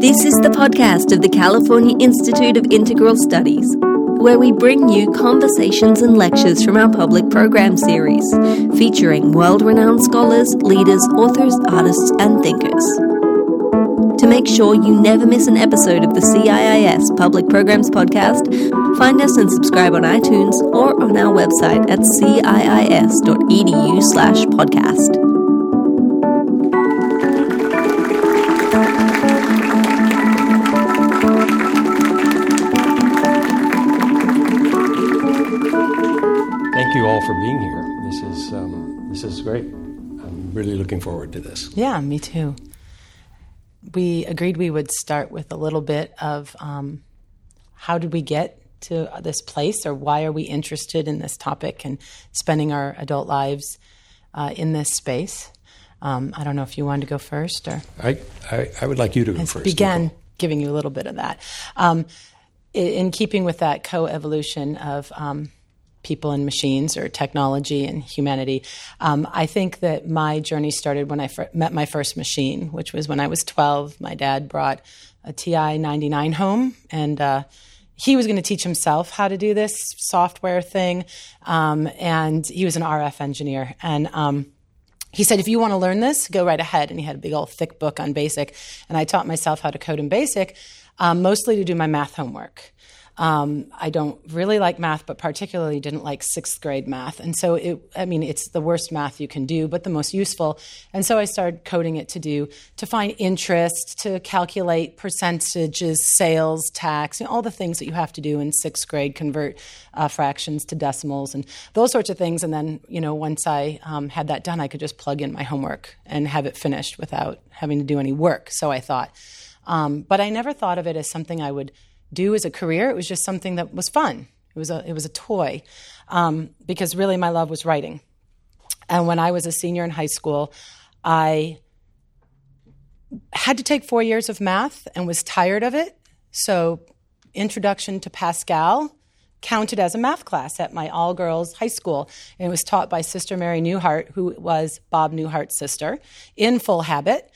This is the podcast of the California Institute of Integral Studies, where we bring you conversations and lectures from our public program series, featuring world renowned scholars, leaders, authors, artists, and thinkers. To make sure you never miss an episode of the CIIS Public Programs Podcast, find us and subscribe on iTunes or on our website at ciis.edu slash podcast. All for being here. This is um, this is great. I'm really looking forward to this. Yeah, me too. We agreed we would start with a little bit of um, how did we get to this place, or why are we interested in this topic and spending our adult lives uh, in this space. Um, I don't know if you wanted to go first, or I I, I would like you to go first. began Nicole. giving you a little bit of that. Um, i- in keeping with that co-evolution of um, people and machines or technology and humanity, um, I think that my journey started when I fir- met my first machine, which was when I was 12. My dad brought a TI 99 home and uh, he was going to teach himself how to do this software thing. Um, and he was an RF engineer. And um, he said, if you want to learn this, go right ahead. And he had a big old thick book on BASIC. And I taught myself how to code in BASIC, um, mostly to do my math homework. Um, I don't really like math, but particularly didn't like sixth grade math. And so it, I mean, it's the worst math you can do, but the most useful. And so I started coding it to do, to find interest, to calculate percentages, sales, tax, you know, all the things that you have to do in sixth grade, convert uh, fractions to decimals and those sorts of things. And then, you know, once I um, had that done, I could just plug in my homework and have it finished without having to do any work. So I thought. Um, but I never thought of it as something I would do as a career. It was just something that was fun. It was a it was a toy, um, because really my love was writing. And when I was a senior in high school, I had to take four years of math and was tired of it. So, introduction to Pascal counted as a math class at my all girls high school. And it was taught by Sister Mary Newhart, who was Bob Newhart's sister, in full habit.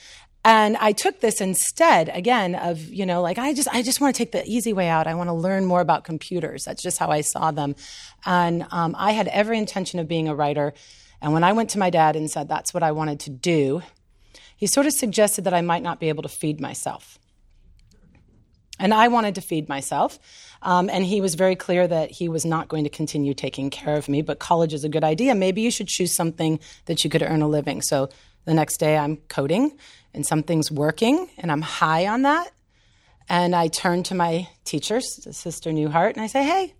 And I took this instead, again, of, you know, like, I just, I just want to take the easy way out. I want to learn more about computers. That's just how I saw them. And um, I had every intention of being a writer. And when I went to my dad and said that's what I wanted to do, he sort of suggested that I might not be able to feed myself. And I wanted to feed myself. Um, and he was very clear that he was not going to continue taking care of me, but college is a good idea. Maybe you should choose something that you could earn a living. So the next day I'm coding and something's working and I'm high on that. And I turn to my teacher, Sister Newhart, and I say, Hey,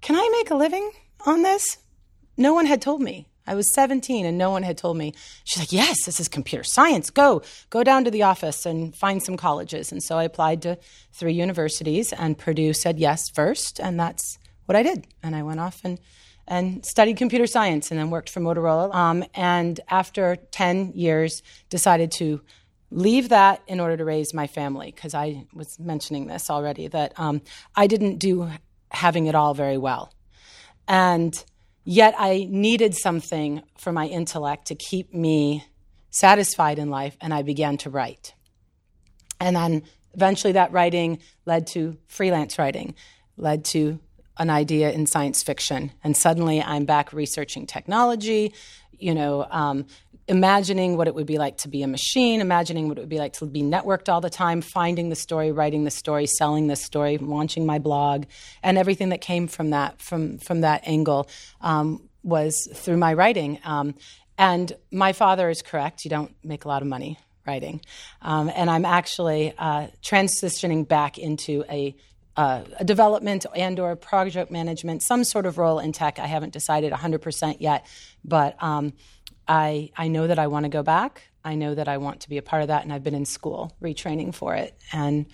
can I make a living on this? No one had told me. I was 17 and no one had told me. She's like, Yes, this is computer science. Go, go down to the office and find some colleges. And so I applied to three universities, and Purdue said yes first. And that's what I did. And I went off and and studied computer science and then worked for Motorola. Um, and after 10 years, decided to leave that in order to raise my family because I was mentioning this already that um, I didn't do having it all very well. And yet I needed something for my intellect to keep me satisfied in life, and I began to write. And then eventually that writing led to freelance writing, led to an idea in science fiction. And suddenly I'm back researching technology, you know, um, imagining what it would be like to be a machine, imagining what it would be like to be networked all the time, finding the story, writing the story, selling the story, launching my blog, and everything that came from that from from that angle um, was through my writing. Um, and my father is correct; you don't make a lot of money writing, um, and I'm actually uh, transitioning back into a uh, a development and or project management, some sort of role in tech. I haven't decided 100% yet, but um, I, I know that I want to go back. I know that I want to be a part of that, and I've been in school retraining for it. And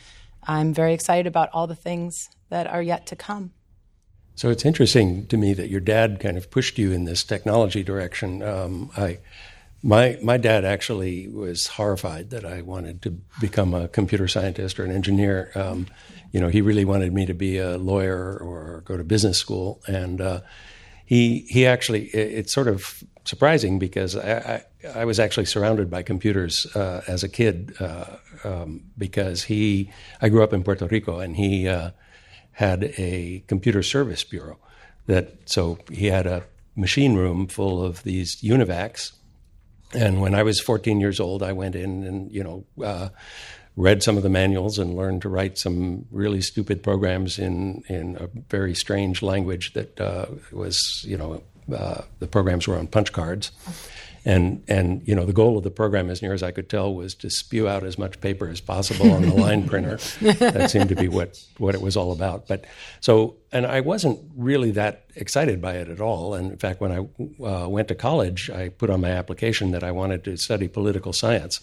I'm very excited about all the things that are yet to come. So it's interesting to me that your dad kind of pushed you in this technology direction. Um, I, my my dad actually was horrified that I wanted to become a computer scientist or an engineer. Um, you know, he really wanted me to be a lawyer or go to business school, and uh, he he actually it, it's sort of surprising because I, I, I was actually surrounded by computers uh, as a kid uh, um, because he I grew up in Puerto Rico and he uh, had a computer service bureau that so he had a machine room full of these UNIVACs. And when I was 14 years old I went in and you know uh, read some of the manuals and learned to write some really stupid programs in in a very strange language that uh, was you know uh, the programs were on punch cards. And, and you know the goal of the program, as near as I could tell, was to spew out as much paper as possible on the line printer. That seemed to be what, what it was all about. But so, and I wasn't really that excited by it at all. And in fact, when I uh, went to college, I put on my application that I wanted to study political science.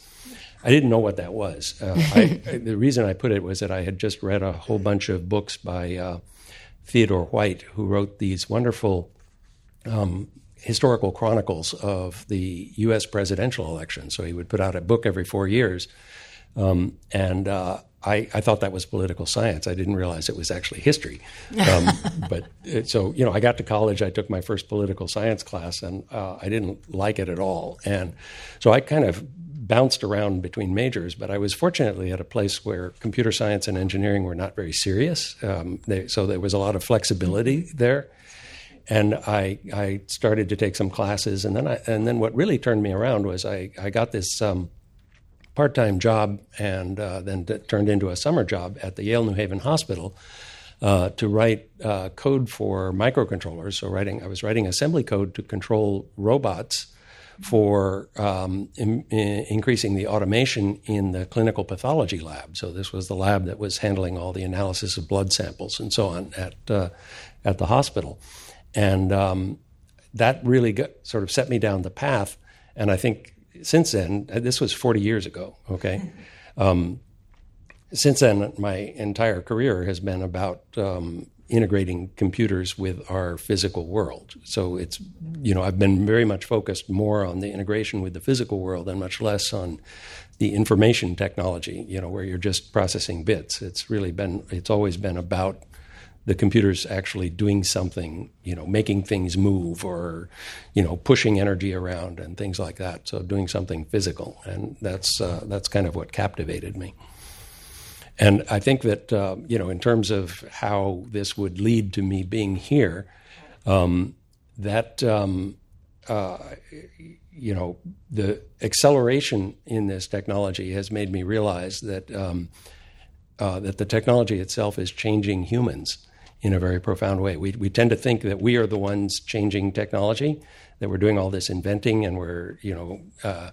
I didn't know what that was. Uh, I, the reason I put it was that I had just read a whole bunch of books by uh, Theodore White, who wrote these wonderful um, historical chronicles of the U.S. presidential election. So he would put out a book every four years. Um, and uh, I, I, thought that was political science. I didn't realize it was actually history. Um, but it, so, you know, I got to college, I took my first political science class, and uh, I didn't like it at all. And so I kind of bounced around between majors, but I was fortunately at a place where computer science and engineering were not very serious. Um, they, so there was a lot of flexibility there. And I, I started to take some classes, and then I, and then what really turned me around was I, I got this um, part-time job, and uh, then t- turned into a summer job at the Yale New Haven Hospital uh, to write uh, code for microcontrollers. So writing, I was writing assembly code to control robots for um, in, in increasing the automation in the clinical pathology lab. So this was the lab that was handling all the analysis of blood samples and so on at uh, at the hospital, and um, that really got, sort of set me down the path. And I think since then, uh, this was 40 years ago. Okay. Um, since then, my entire career has been about um, integrating computers with our physical world. So it's, you know, I've been very much focused more on the integration with the physical world and much less on the information technology, you know, where you're just processing bits. It's really been, it's always been about the computers actually doing something, you know, making things move or, you know, pushing energy around and things like that. So doing something physical. And that's, uh, that's kind of what captivated me. And I think that, uh, you know, in terms of how this would lead to me being here, um, that, um, uh, you know, the acceleration in this technology has made me realize that, um, uh, that the technology itself is changing humans in a very profound way. We, we tend to think that we are the ones changing technology, that we're doing all this inventing and we're, you know, uh,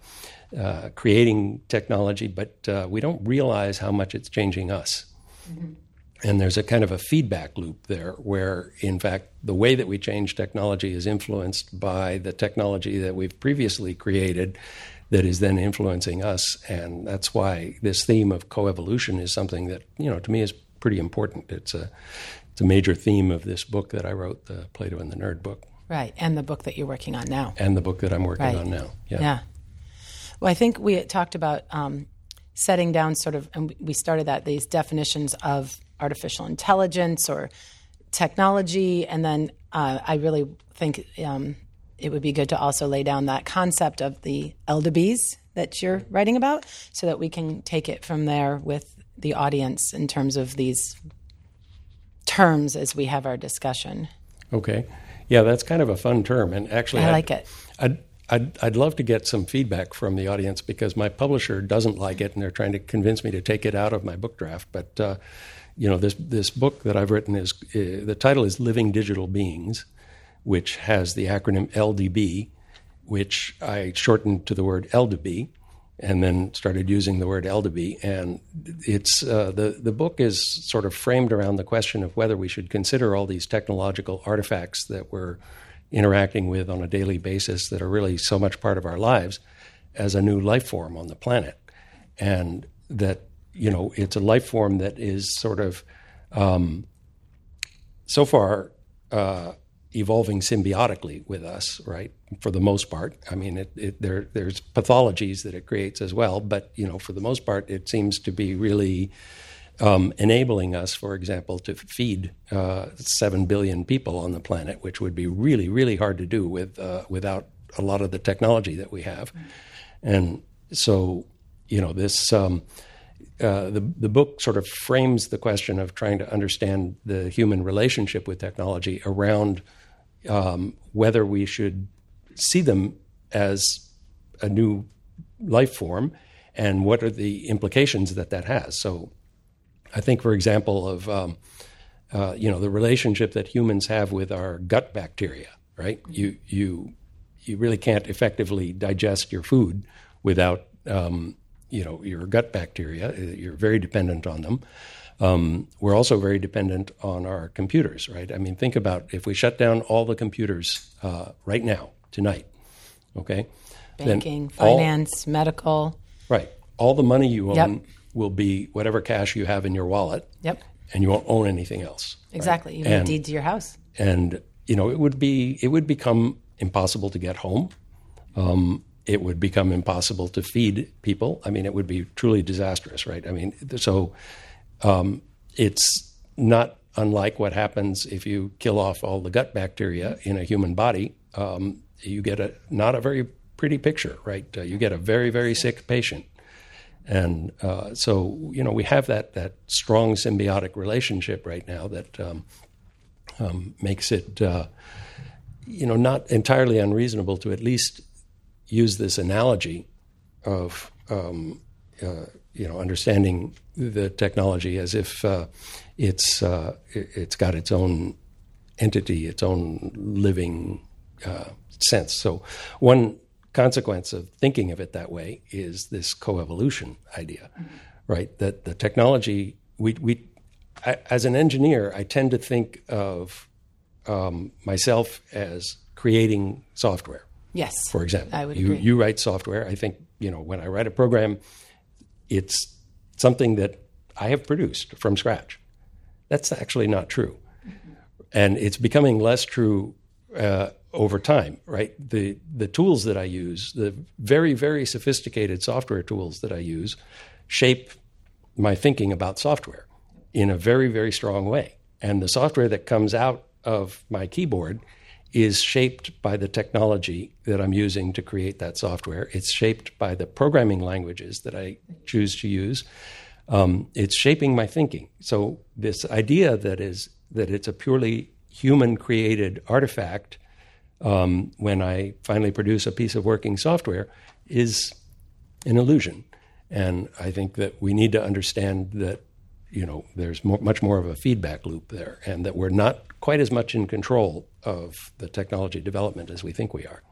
uh, creating technology, but uh, we don't realize how much it's changing us. Mm-hmm. And there's a kind of a feedback loop there where, in fact, the way that we change technology is influenced by the technology that we've previously created that is then influencing us. And that's why this theme of coevolution is something that, you know, to me is pretty important. It's a, it's a major theme of this book that I wrote, the Plato and the Nerd book. Right. And the book that you're working on now. And the book that I'm working right. on now. Yeah. yeah. Well, I think we talked about um, setting down sort of, and we started that, these definitions of artificial intelligence or technology. And then uh, I really think um, it would be good to also lay down that concept of the LDBs that you're writing about so that we can take it from there with the audience in terms of these terms as we have our discussion. Okay. Yeah, that's kind of a fun term. And actually, I I'd, like it. I'd, I'd, I'd love to get some feedback from the audience because my publisher doesn't like it and they're trying to convince me to take it out of my book draft. But, uh, you know, this, this book that I've written is uh, the title is Living Digital Beings, which has the acronym LDB, which I shortened to the word LDB and then started using the word LDB. And it's uh, the the book is sort of framed around the question of whether we should consider all these technological artifacts that we're interacting with on a daily basis that are really so much part of our lives as a new life form on the planet. And that, you know, it's a life form that is sort of um, so far uh, evolving symbiotically with us, right? For the most part. I mean, it, it, there, there's pathologies that it creates as well, but, you know, for the most part, it seems to be really um, enabling us, for example, to feed uh, seven billion people on the planet, which would be really, really hard to do with uh, without a lot of the technology that we have. And so, you know, this um, uh, the the book sort of frames the question of trying to understand the human relationship with technology around um, whether we should see them as a new life form and what are the implications that that has. So I think, for example, of um, uh, you know the relationship that humans have with our gut bacteria. Right? You you you really can't effectively digest your food without um, you know your gut bacteria. You're very dependent on them. Um, we're also very dependent on our computers, right? I mean, think about if we shut down all the computers uh, right now, tonight, okay? Banking, finance, all, medical. Right. All the money you own yep will be whatever cash you have in your wallet. Yep. And you won't own anything else. Exactly. Right? You need and, deed to your house. And you know, it would be it would become impossible to get home. Um, it would become impossible to feed people. I mean, it would be truly disastrous, right? I mean, so um, it's not unlike what happens if you kill off all the gut bacteria in a human body. Um, you get a not a very pretty picture, right? Uh, you get a very very sick patient. And uh, so, you know, we have that, that strong symbiotic relationship right now that um, um, makes it, uh, you know, not entirely unreasonable to at least use this analogy of, um, uh, you know, understanding the technology as if uh, it's, uh, it's got its own entity, its own living uh, sense. So, one consequence of thinking of it that way is this coevolution idea, mm-hmm. right? That the technology, we, we I, as an engineer, I tend to think of um, myself as creating software. Yes. For example, I would you, agree. you write software. I think, you know, when I write a program, it's something that I have produced from scratch. That's actually not true. And it's becoming less true uh, over time, right? The the tools that I use, the very very sophisticated software tools that I use, shape my thinking about software in a very very strong way. And the software that comes out of my keyboard is shaped by the technology that I'm using to create that software. It's shaped by the programming languages that I choose to use. Um, it's shaping my thinking. So this idea that is that it's a purely human created artifact um, when I finally produce a piece of working software is an illusion. And I think that we need to understand that you know there's more, much more of a feedback loop there, and that we're not quite as much in control of the technology development as we think we are.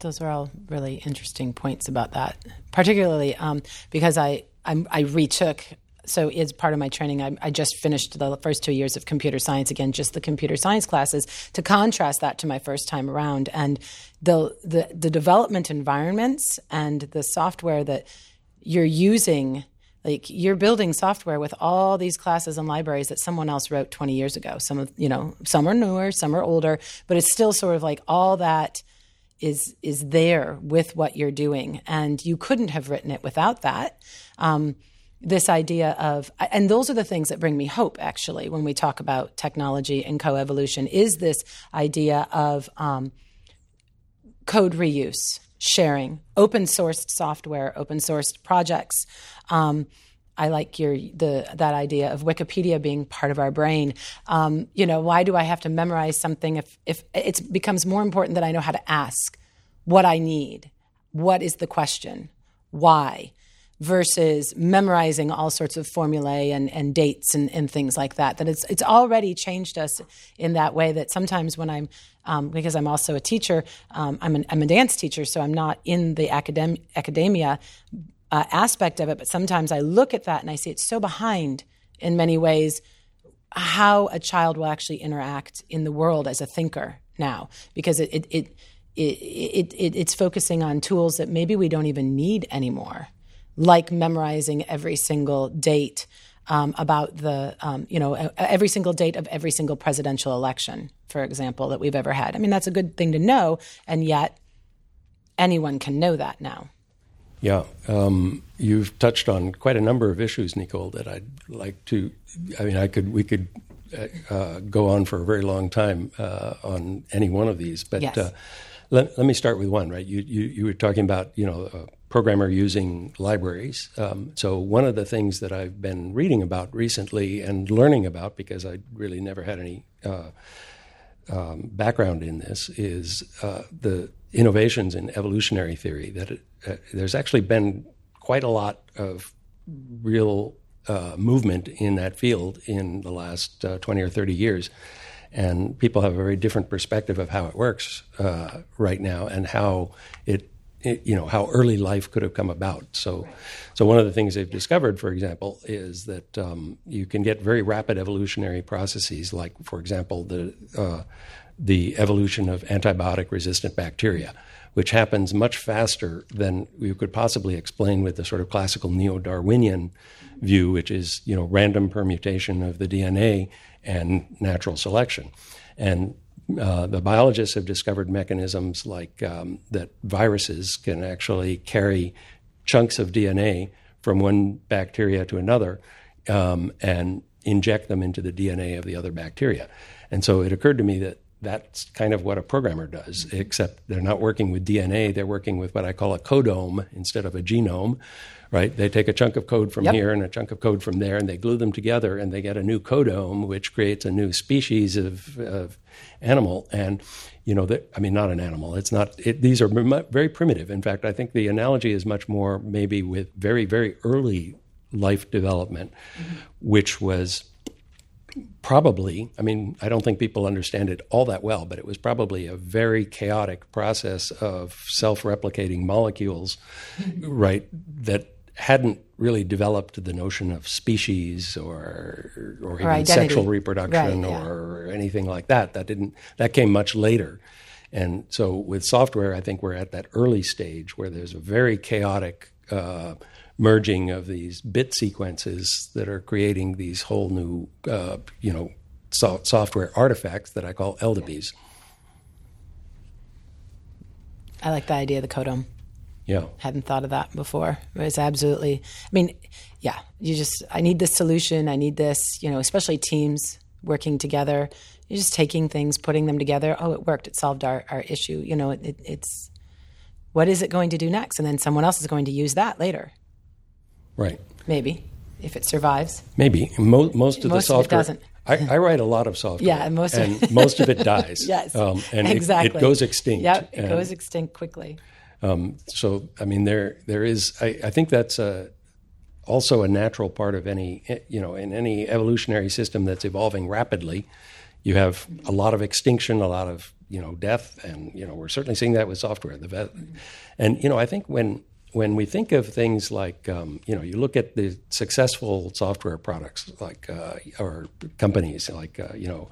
Those are all really interesting points about that, particularly um, because I I'm, i retook so as part of my training, I, I, just finished the first two years of computer science again, just the computer science classes to contrast that to my first time around, and the the, the development environments and the software that you're using. Like you're building software with all these classes and libraries that someone else wrote 20 years ago. Some of you know, some are newer, some are older, but it's still sort of like all that is is there with what you're doing, and you couldn't have written it without that. Um, this idea of and those are the things that bring me hope actually when we talk about technology and coevolution is this idea of um, code reuse sharing open sourced software open sourced projects um, I like your the that idea of Wikipedia being part of our brain. Um, you know, why do I have to memorize something if if it becomes more important that I know how to ask what I need? What is the question? Why? Versus memorizing all sorts of formulae and, and dates and, and things like that. That it's it's already changed us in that way. That sometimes when I'm um, because I'm also a teacher, um, I'm, an, I'm a dance teacher, so I'm not in the academ- academia uh, aspect of it. But sometimes I look at that and I see it's so behind in many ways how a child will actually interact in the world as a thinker now because it, it, it it, it, it's focusing on tools that maybe we don't even need anymore like memorizing every single date um, about the, um, you know, every single date of every single presidential election, for example, that we've ever had. I mean, that's a good thing to know, and yet anyone can know that now. Yeah, um, you've touched on quite a number of issues, Nicole, that I'd like to. I mean, I could, we could uh, uh go on for a very long time uh, on any one of these, but yes. uh, let, let me start with one. Right, you, you, you were talking about you know a programmer using libraries. Um, so one of the things that I've been reading about recently and learning about because I really never had any. Uh, um, background in this is uh, the innovations in evolutionary theory. That it, uh, there's actually been quite a lot of real uh, movement in that field in the last uh, 20 or 30 years. And people have a very different perspective of how it works uh, right now and how it you know how early life could have come about. So, so one of the things they've discovered, for example, is that um, you can get very rapid evolutionary processes, like, for example, the uh, the evolution of antibiotic-resistant bacteria, which happens much faster than you could possibly explain with the sort of classical neo-Darwinian view, which is you know random permutation of the DNA and natural selection. And uh, the biologists have discovered mechanisms like um, that viruses can actually carry chunks of DNA from one bacteria to another um, and inject them into the DNA of the other bacteria. And so it occurred to me that that's kind of what a programmer does, except they're not working with DNA, they're working with what I call a codome instead of a genome, right? They take a chunk of code from yep. here and a chunk of code from there, and they glue them together, and they get a new codome, which creates a new species of, of animal. And you know, I mean, not an animal. It's not. It, these are very primitive. In fact, I think the analogy is much more maybe with very, very early life development, mm-hmm. which was probably, I mean, I don't think people understand it all that well, but it was probably a very chaotic process of self replicating molecules, right, that hadn't really developed the notion of species or or, or even sexual reproduction right, yeah. or anything like that. That didn't that came much later. And so with software, I think we're at that early stage where there's a very chaotic uh, merging of these bit sequences that are creating these whole new, uh, you know, so- software artifacts that I call LDBs. I like the idea of the codome. Yeah. Hadn't thought of that before. It was absolutely, I mean, yeah, you just, I need this solution. I need this, you know, especially teams working together. You're just taking things, putting them together. Oh, it worked. It solved our, our issue. You know, it, it, it's, what is it going to do next? And then someone else is going to use that later. Right. Maybe, if it survives. Maybe. Mo- most of most the software. Of it doesn't. I, I, write a lot of software. Yeah, and most of, and most of it dies. yes, um, and exactly. It, it, goes extinct. Yeah, it goes extinct quickly. Um, so, I mean, there there is. I, I think that's a, also a natural part of any you know in any evolutionary system that's evolving rapidly. You have a lot of extinction, a lot of you know death, and you know we're certainly seeing that with software. The and you know I think when when we think of things like, um, you know, you look at the successful software products like, uh, or companies like, uh, you know,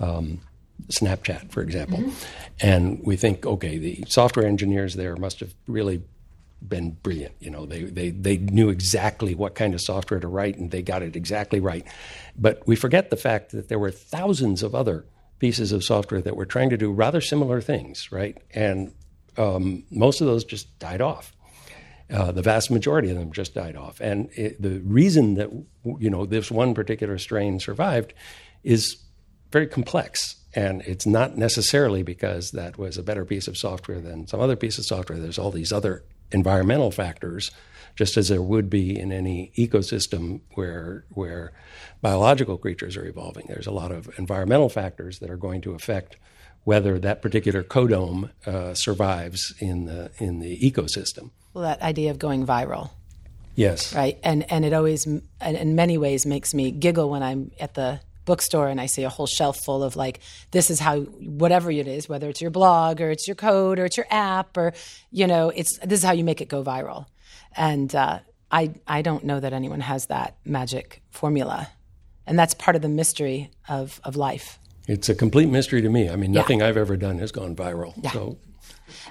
um, Snapchat, for example, mm-hmm. and we think, okay, the software engineers there must have really been brilliant. You know, they, they, they knew exactly what kind of software to write and they got it exactly right. But we forget the fact that there were thousands of other pieces of software that were trying to do rather similar things, right? And um, most of those just died off. Uh, the vast majority of them just died off. And it, the reason that you know this one particular strain survived is very complex, and it's not necessarily because that was a better piece of software than some other piece of software. There's all these other environmental factors, just as there would be in any ecosystem where where biological creatures are evolving. There's a lot of environmental factors that are going to affect whether that particular codome uh, survives in the in the ecosystem. Well, that idea of going viral. Yes. Right, and and it always, in many ways, makes me giggle when I'm at the bookstore and I see a whole shelf full of like, this is how whatever it is, whether it's your blog or it's your code or it's your app or you know, it's this is how you make it go viral. And uh, I I don't know that anyone has that magic formula, and that's part of the mystery of of life. It's a complete mystery to me. I mean, nothing yeah. I've ever done has gone viral. Yeah. So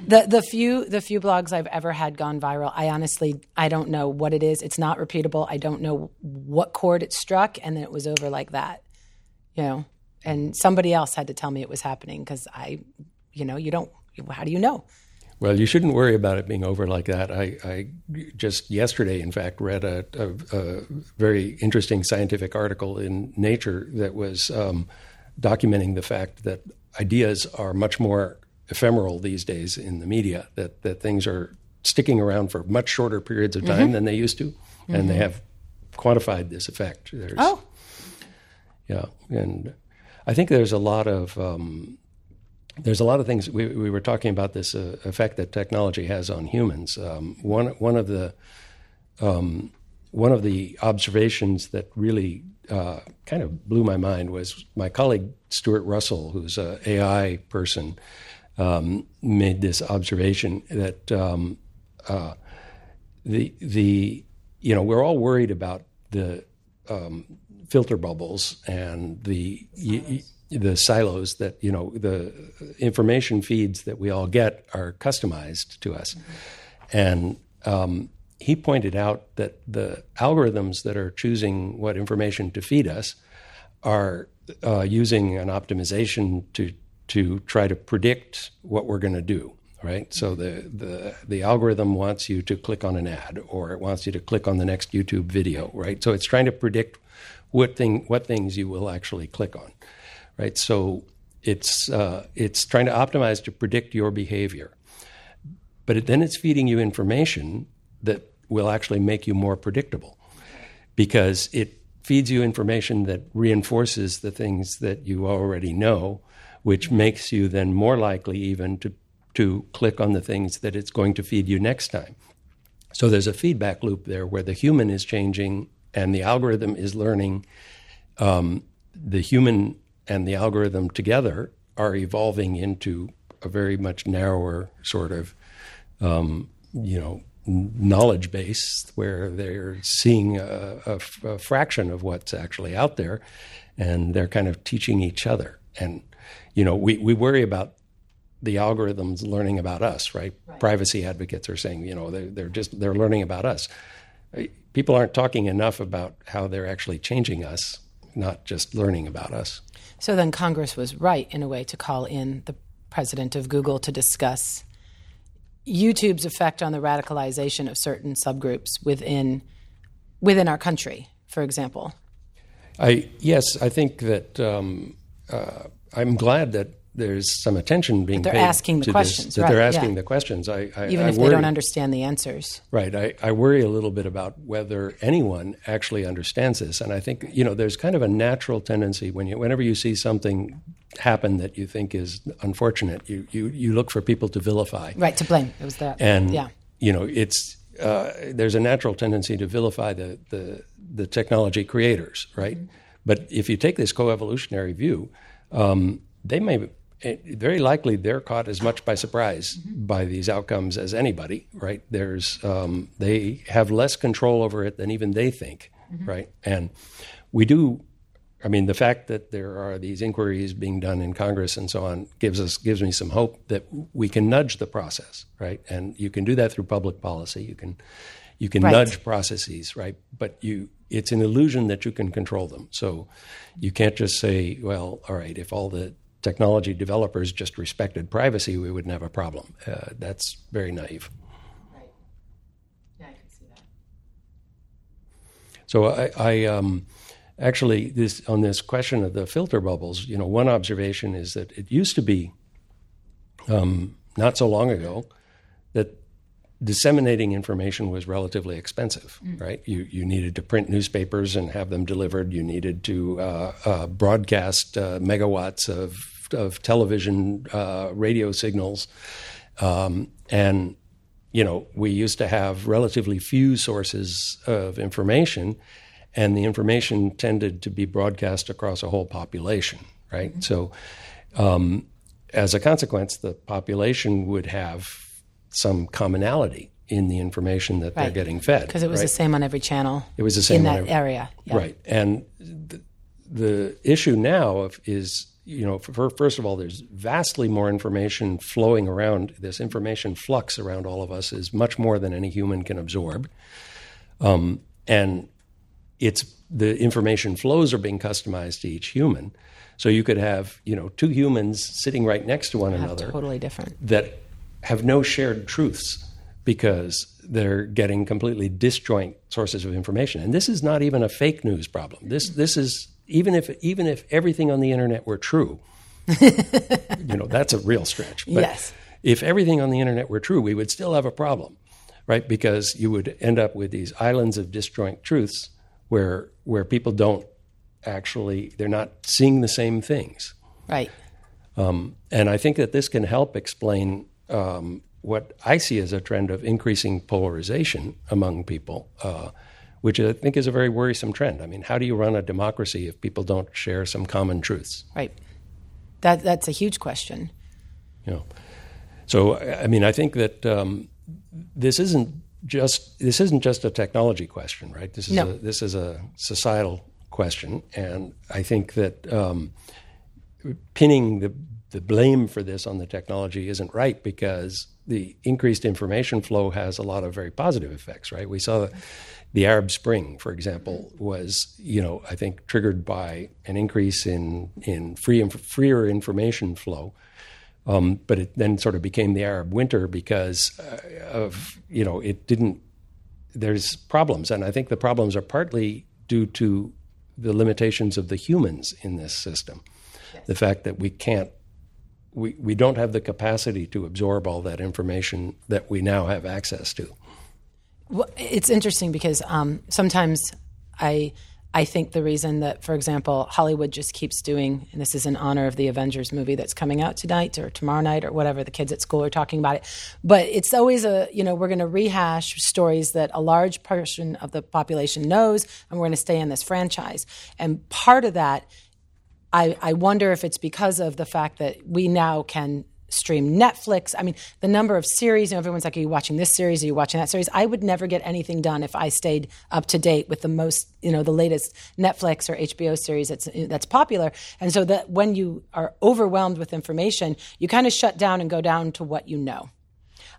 the the few the few blogs I've ever had gone viral, I honestly I don't know what it is. It's not repeatable. I don't know what chord it struck, and then it was over like that. You know, and somebody else had to tell me it was happening because I, you know, you don't. How do you know? Well, you shouldn't worry about it being over like that. I, I just yesterday, in fact, read a, a, a, very interesting scientific article in Nature that was um, documenting the fact that ideas are much more ephemeral these days in the media, that, that things are sticking around for much shorter periods of time mm-hmm. than they used to, mm-hmm. and they have quantified this effect. There's, oh. Yeah, and I think there's a lot of um, there's a lot of things we, we were talking about this uh, effect that technology has on humans. Um, one one of the um, one of the observations that really uh, kind of blew my mind was my colleague Stuart Russell, who's an AI person, um, made this observation that um, uh, the the you know we're all worried about the um, filter bubbles and the y- the silos that you know the information feeds that we all get are customized to us, mm-hmm. and um, he pointed out that the algorithms that are choosing what information to feed us are uh, using an optimization to to try to predict what we're going to do. Right, so the, the the algorithm wants you to click on an ad, or it wants you to click on the next YouTube video. Right, so it's trying to predict what thing what things you will actually click on right? So it's uh, it's trying to optimize to predict your behavior, but then it's feeding you information that will actually make you more predictable, because it feeds you information that reinforces the things that you already know, which makes you then more likely even to to click on the things that it's going to feed you next time. So there's a feedback loop there where the human is changing and the algorithm is learning. Um, the human and the algorithm together are evolving into a very much narrower sort of, um, you know, knowledge base where they're seeing a, a, a, fraction of what's actually out there, and they're kind of teaching each other. And you know, we we worry about the algorithms learning about us, right? right. Privacy advocates are saying, you know, they're, they're just they're learning about us. People aren't talking enough about how they're actually changing us, not just learning about us. So then Congress was right, in a way, to call in the president of Google to discuss YouTube's effect on the radicalization of certain subgroups within within our country, for example. I yes, I think that um, uh, I'm glad that there's some attention being they're paid asking the to questions, this, that right, they're asking yeah. the questions. I, I even I if worry, they don't understand the answers. Right. I, I worry a little bit about whether anyone actually understands this, and I think you know there's kind of a natural tendency when you whenever you see something happen that you think is unfortunate, you you you look for people to vilify. Right. To blame. It was that. And yeah. you know it's. Uh, there's a natural tendency to vilify the, the, the technology creators, right? Mm-hmm. But if you take this coevolutionary view, um, they may very likely they're caught as much by surprise mm-hmm. by these outcomes as anybody, right? There's um, they have less control over it than even they think, mm-hmm. right? And we do. I mean, the fact that there are these inquiries being done in Congress and so on gives us gives me some hope that we can nudge the process, right? And you can do that through public policy. You can you can right. nudge processes, right? But you it's an illusion that you can control them. So you can't just say, well, all right, if all the technology developers just respected privacy, we wouldn't have a problem. Uh, that's very naive. Right. Yeah, I can see that. So I, I um, actually this on this question of the filter bubbles. You know, one observation is that it used to be um, not so long ago that disseminating information was relatively expensive, mm. right? You you needed to print newspapers and have them delivered. You needed to uh, uh, broadcast uh, megawatts of of television, uh, radio signals, um, and you know we used to have relatively few sources of information, and the information tended to be broadcast across a whole population, right? Mm-hmm. So, um, as a consequence, the population would have some commonality in the information that right. they're getting fed because it was right? the same on every channel. It was the same in that every, area, yeah. right? And the, the issue now is you know, for, first of all, there's vastly more information flowing around. This information flux around all of us is much more than any human can absorb. Um, and it's the information flows are being customized to each human. So you could have, you know, two humans sitting right next to one another, totally different. That have no shared truths because they're getting completely disjoint sources of information. And this is not even a fake news problem. This this is even if even if everything on the internet were true, you know, that's a real stretch. But yes. if everything on the internet were true, we would still have a problem, right? Because you would end up with these islands of disjoint truths where where people don't actually they're not seeing the same things. Right. Um, and I think that this can help explain um, what I see as a trend of increasing polarization among people, uh, which I think is a very worrisome trend. I mean, how do you run a democracy if people don't share some common truths? Right. That that's a huge question. Know, so I mean, I think that um, this isn't just this isn't just a technology question, right? This is no. a, this is a societal question, and I think that um, pinning the the blame for this on the technology isn't right because the increased information flow has a lot of very positive effects, right? We saw the, the Arab Spring, for example, was you know I think triggered by an increase in in free freer information flow, um, but it then sort of became the Arab Winter because uh, of you know it didn't. There's problems, and I think the problems are partly due to the limitations of the humans in this system, yes. the fact that we can't we, we don't have the capacity to absorb all that information that we now have access to. Well, it's interesting because um, sometimes I I think the reason that, for example, Hollywood just keeps doing, and this is in honor of the Avengers movie that's coming out tonight or tomorrow night or whatever, the kids at school are talking about it. But it's always a, you know, we're going to rehash stories that a large portion of the population knows, and we're going to stay in this franchise. And part of that I, I wonder if it's because of the fact that we now can stream Netflix. I mean, the number of series, you know, everyone's like, are you watching this series? Are you watching that series? I would never get anything done if I stayed up to date with the most, you know, the latest Netflix or HBO series that's, that's popular. And so that when you are overwhelmed with information, you kind of shut down and go down to what you know.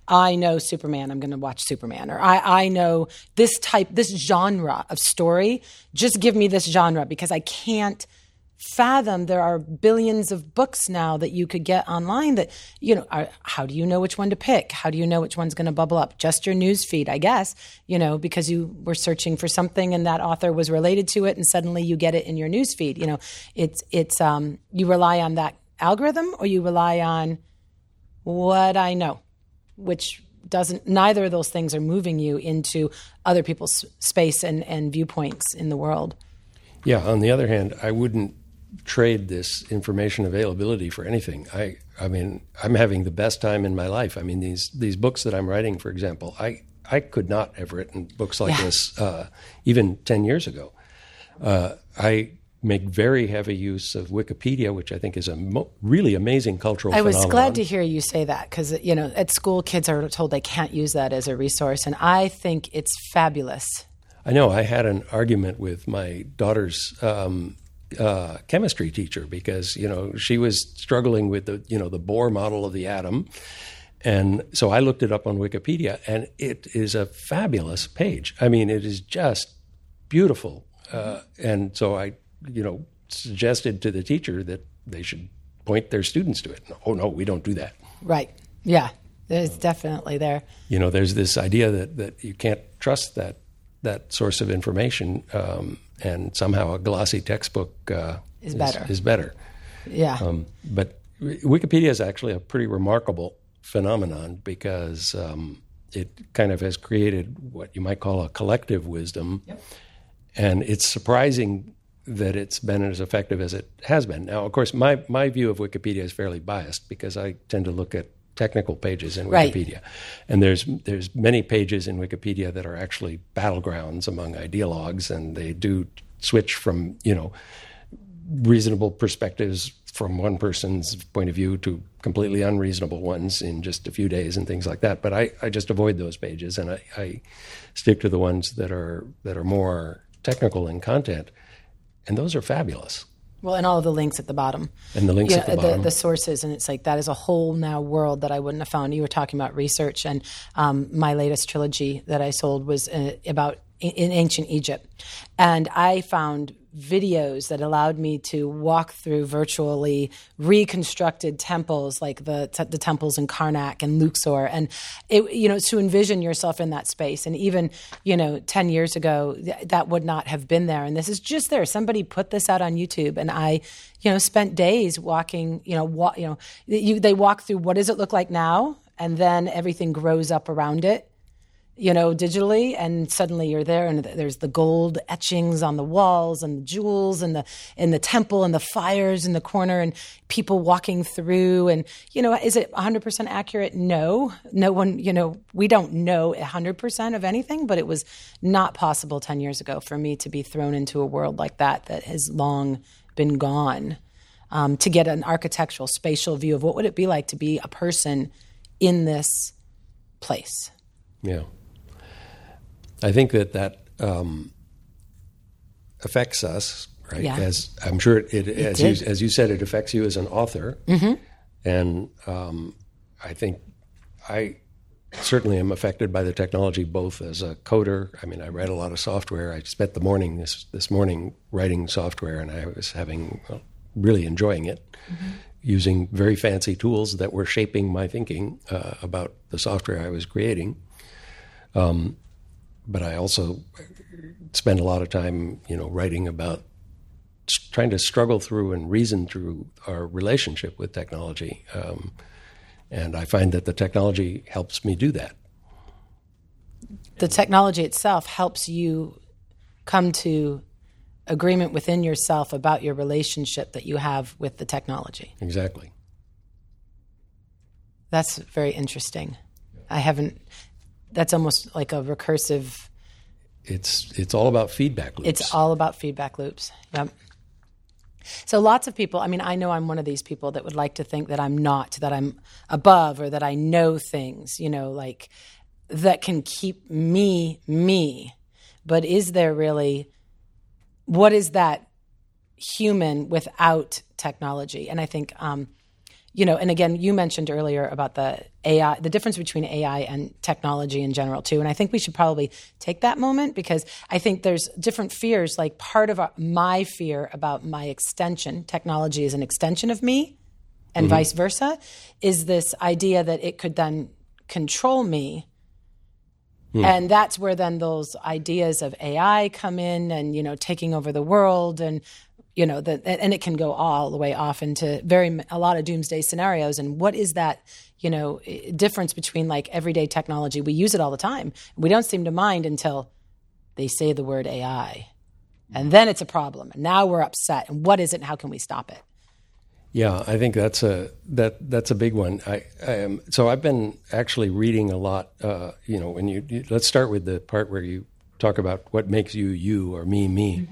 I know Superman, I'm going to watch Superman. Or I, I know this type, this genre of story. Just give me this genre because I can't – fathom there are billions of books now that you could get online that you know are, how do you know which one to pick? How do you know which one's going to bubble up? Just your news feed i guess you know because you were searching for something and that author was related to it and suddenly you get it in your news feed. You know it's it's um you rely on that algorithm or you rely on what i know which doesn't neither of those things are moving you into other people's space and, and viewpoints in the world. Yeah on the other hand i wouldn't trade this information availability for anything. I I mean, I'm having the best time in my life. I mean, these these books that I'm writing, for example, I I could not have written books like yeah. this uh, even ten years ago. Uh, I make very heavy use of Wikipedia, which I think is a mo- really amazing cultural. I was phenomenon. glad to hear you say that because you know at school kids are told they can't use that as a resource, and I think it's fabulous. I know. I had an argument with my daughter's um, uh, chemistry teacher because you know she was struggling with the you know the Bohr model of the atom, and so I looked it up on Wikipedia, and it is a fabulous page. I mean, it is just beautiful, uh, and so I you know suggested to the teacher that they should point their students to it. Oh no, we don't do that. Right. Yeah. It's definitely there. You know, there's this idea that, that you can't trust that that source of information. Um, and somehow a glossy textbook uh, is better. Is, is better. Yeah. Um, but Wikipedia is actually a pretty remarkable phenomenon because um, it kind of has created what you might call a collective wisdom, yep. and it's surprising that it's been as effective as it has been. Now, of course, my my view of Wikipedia is fairly biased because I tend to look at technical pages in Wikipedia, right. and there's there's many pages in Wikipedia that are actually battlegrounds among ideologues, and they do switch from you know reasonable perspectives from one person's point of view to completely unreasonable ones in just a few days and things like that. But I, I just avoid those pages and I, I stick to the ones that are that are more technical in content, and those are fabulous. Well, and all of the links at the bottom. And the links know, at the bottom. The, sources, and it's like that is a whole now world that I wouldn't have found. You were talking about research, and um, my latest trilogy that I sold was uh, about in ancient Egypt. And I found videos that allowed me to walk through virtually reconstructed temples like the the temples in Karnak and Luxor. And it, you know to envision yourself in that space. And even you know 10 years ago th- that would not have been there. And this is just there. Somebody put this out on YouTube and I you know spent days walking you know wa- you know you, they walk through what does it look like now and then everything grows up around it you know, digitally, and suddenly you're there, and there's the gold etchings on the walls, and the jewels, and the in the temple, and the fires in the corner, and people walking through, and you know, is it 100% accurate? No, no one, you know, we don't know 100% of anything, but it was not possible 10 years ago for me to be thrown into a world like that that has long been gone. Um, to get an architectural, spatial view of what would it be like to be a person in this place. Yeah. I think that that um, affects us, right? Yeah. As I'm sure it, it, as did. you as you said, it affects you as an author, Mm-hmm. and um, I think I certainly am affected by the technology both as a coder. I mean, I write a lot of software. I spent the morning this this morning writing software, and I was having well, really enjoying it. Using very fancy tools that were shaping my thinking uh, about the software I was creating but I also spend a lot of time, you know, writing about trying to struggle through and reason through our relationship with technology. Um, and I find that the technology helps me do that. the technology itself helps you come to agreement within yourself about your relationship that you have with the technology. Exactly. That's very interesting. I haven't. That's almost like a recursive. It's it's all about feedback loops. It's all about feedback loops. Yep. So lots of people, I mean, I know I'm one of these people that would like to think that I'm not, that I'm above or that I know things, you know, like that can keep me me. But is there really what is that human without technology? And I think um, you know, and again, you mentioned earlier about the AI, the difference between AI and technology in general, too. And I think we should probably take that moment because I think there's different fears. Like part of our, my fear about my extension, technology is an extension of me, and mm-hmm. vice versa, is this idea that it could then control me. Hmm. And that's where then those ideas of AI come in and, you know, taking over the world and you know that and it can go all the way off into very a lot of doomsday scenarios. And what is that you know difference between like everyday technology? We use it all the time. We don't seem to mind until they say the word ai and then it's a problem. And now we're upset. And what is it? And how can we stop it? Yeah, I think that's a that that's a big one. I, I am so I've been actually reading a lot. Uh, you know, when you, you let's start with the part where you talk about what makes you you or me me.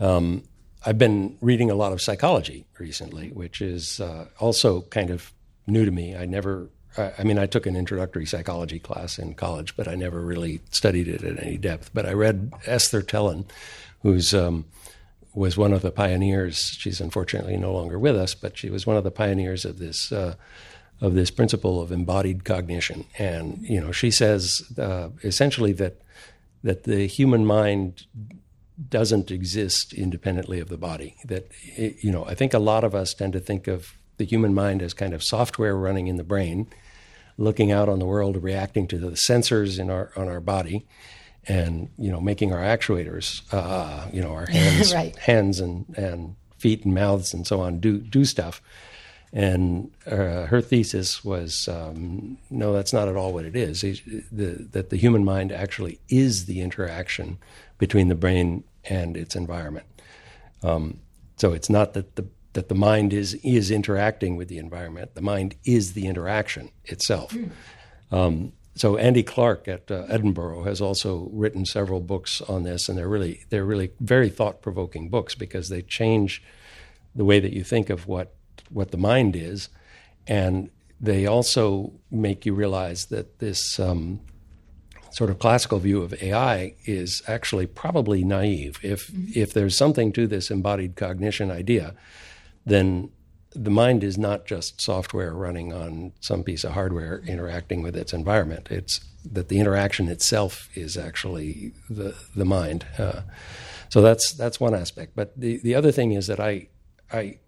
Um, I've been reading a lot of psychology recently, which is uh, also kind of new to me. I never. I I mean, I took an introductory psychology class in college, but I never really studied it at any depth. But I read Esther Thelen, who's um, was one of the pioneers. She's unfortunately no longer with us, but she was one of the pioneers of this uh, of this principle of embodied cognition. And you know, she says uh, essentially that that the human mind doesn't exist independently of the body. That you know, I think a lot of us tend to think of the human mind as kind of software running in the brain, looking out on the world, reacting to the sensors in our on our body, and you know, making our actuators, uh, you know, our hands, Right. hands and and feet and mouths and so on do do stuff. And uh, her thesis was, um, no, that's not at all what it is. The, that the human mind actually is the interaction between the brain and its environment. Um, so it's not that the that the mind is is interacting with the environment. The mind is the interaction itself. Um, so Andy Clark at uh, Edinburgh has also written several books on this, and they're really they're really very thought provoking books because they change the way that you think of what what the mind is, and they also make you realize that this um, sort of classical view of AI is actually probably naive. If if there's something to this embodied cognition idea, then the mind is not just software running on some piece of hardware interacting with its environment. It's that the interaction itself is actually the the mind. Uh, so that's that's one aspect. But the, the other thing is that I I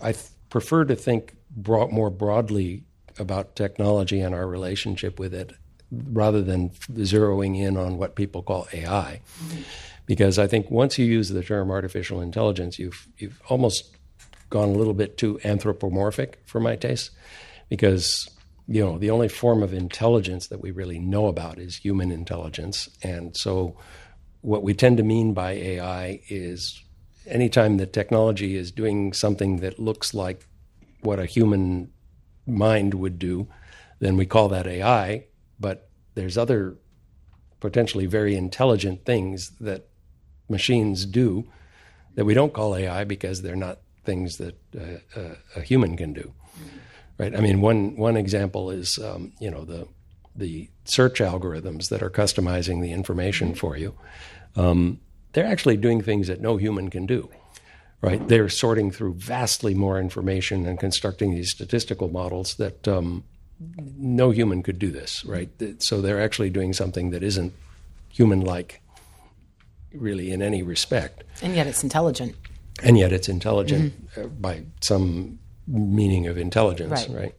I prefer to think broad, more broadly about technology and our relationship with it, rather than zeroing in on what people call AI. Mm-hmm. Because I think once you use the term artificial intelligence, you've you've almost gone a little bit too anthropomorphic for my taste. Because you know the only form of intelligence that we really know about is human intelligence, and so what we tend to mean by AI is anytime that technology is doing something that looks like what a human mind would do, then we call that AI. But there's other potentially very intelligent things that machines do that we don't call AI because they're not things that uh, uh, a human can do. Right? I mean, one one example is um, you know the the search algorithms that are customizing the information for you, um, they're actually doing things that no human can do. Right? They're sorting through vastly more information and constructing these statistical models that um, no human could do this. Right? So they're actually doing something that isn't human-like, really, in any respect. And yet, it's intelligent. And yet, it's intelligent mm-hmm. by some meaning of intelligence. Right. right?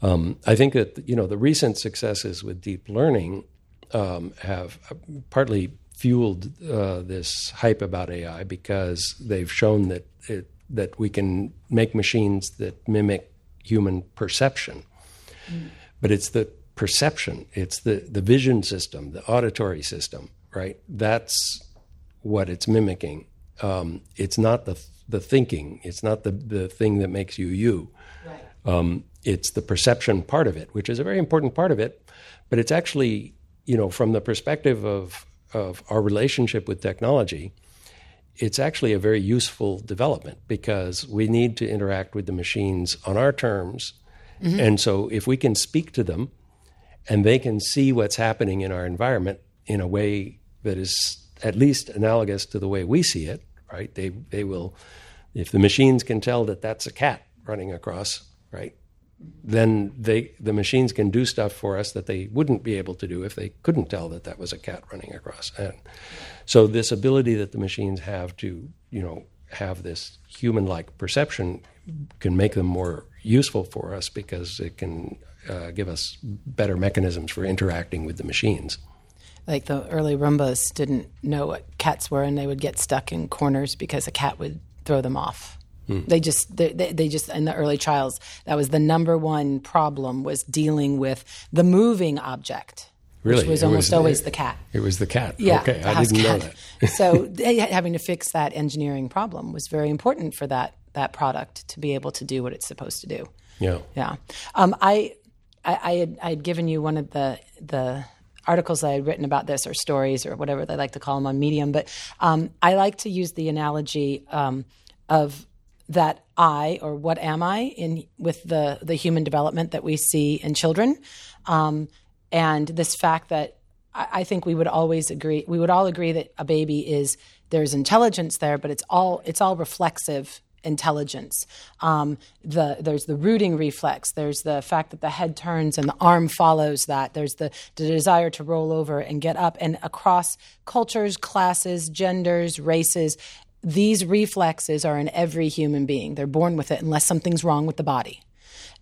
Um, I think that you know the recent successes with deep learning um, have partly fueled uh, this hype about AI because they've shown that it, that we can make machines that mimic human perception. Mm. But it's the perception, it's the, the vision system, the auditory system, right? That's what it's mimicking. Um, it's not the the thinking. It's not the the thing that makes you you. Right. Um, it's the perception part of it, which is a very important part of it. But it's actually, you know, from the perspective of of our relationship with technology, it's actually a very useful development because we need to interact with the machines on our terms. Mm-hmm. And so if we can speak to them and they can see what's happening in our environment in a way that is at least analogous to the way we see it, right? They they will if the machines can tell that that's a cat running across, right? Then they the machines can do stuff for us that they wouldn't be able to do if they couldn't tell that that was a cat running across. And so this ability that the machines have to, you know, have this human-like perception can make them more useful for us because it can uh, give us better mechanisms for interacting with the machines like the early Roombas didn't know what cats were, and they would get stuck in corners because a cat would throw them off. Hmm. They just they, they just in the early trials that was the number one problem was dealing with the moving object. Really? Which was almost was, always the cat. It was the cat. Yeah, okay, I didn't cat. know that. so having to fix that engineering problem was very important for that that product to be able to do what it's supposed to do. Yeah, yeah. Um, I, I I had I had given you one of the the articles that I had written about this or stories or whatever they like to call them on Medium. But um, I like to use the analogy um, of that I or what am I in with the the human development that we see in children, um, and this fact that I, I think we would always agree we would all agree that a baby is there's intelligence there, but it's all it's all reflexive intelligence. Um, the, there's the rooting reflex. There's the fact that the head turns and the arm follows that. There's the, the desire to roll over and get up. And across cultures, classes, genders, races, these reflexes are in every human being. They're born with it unless something's wrong with the body.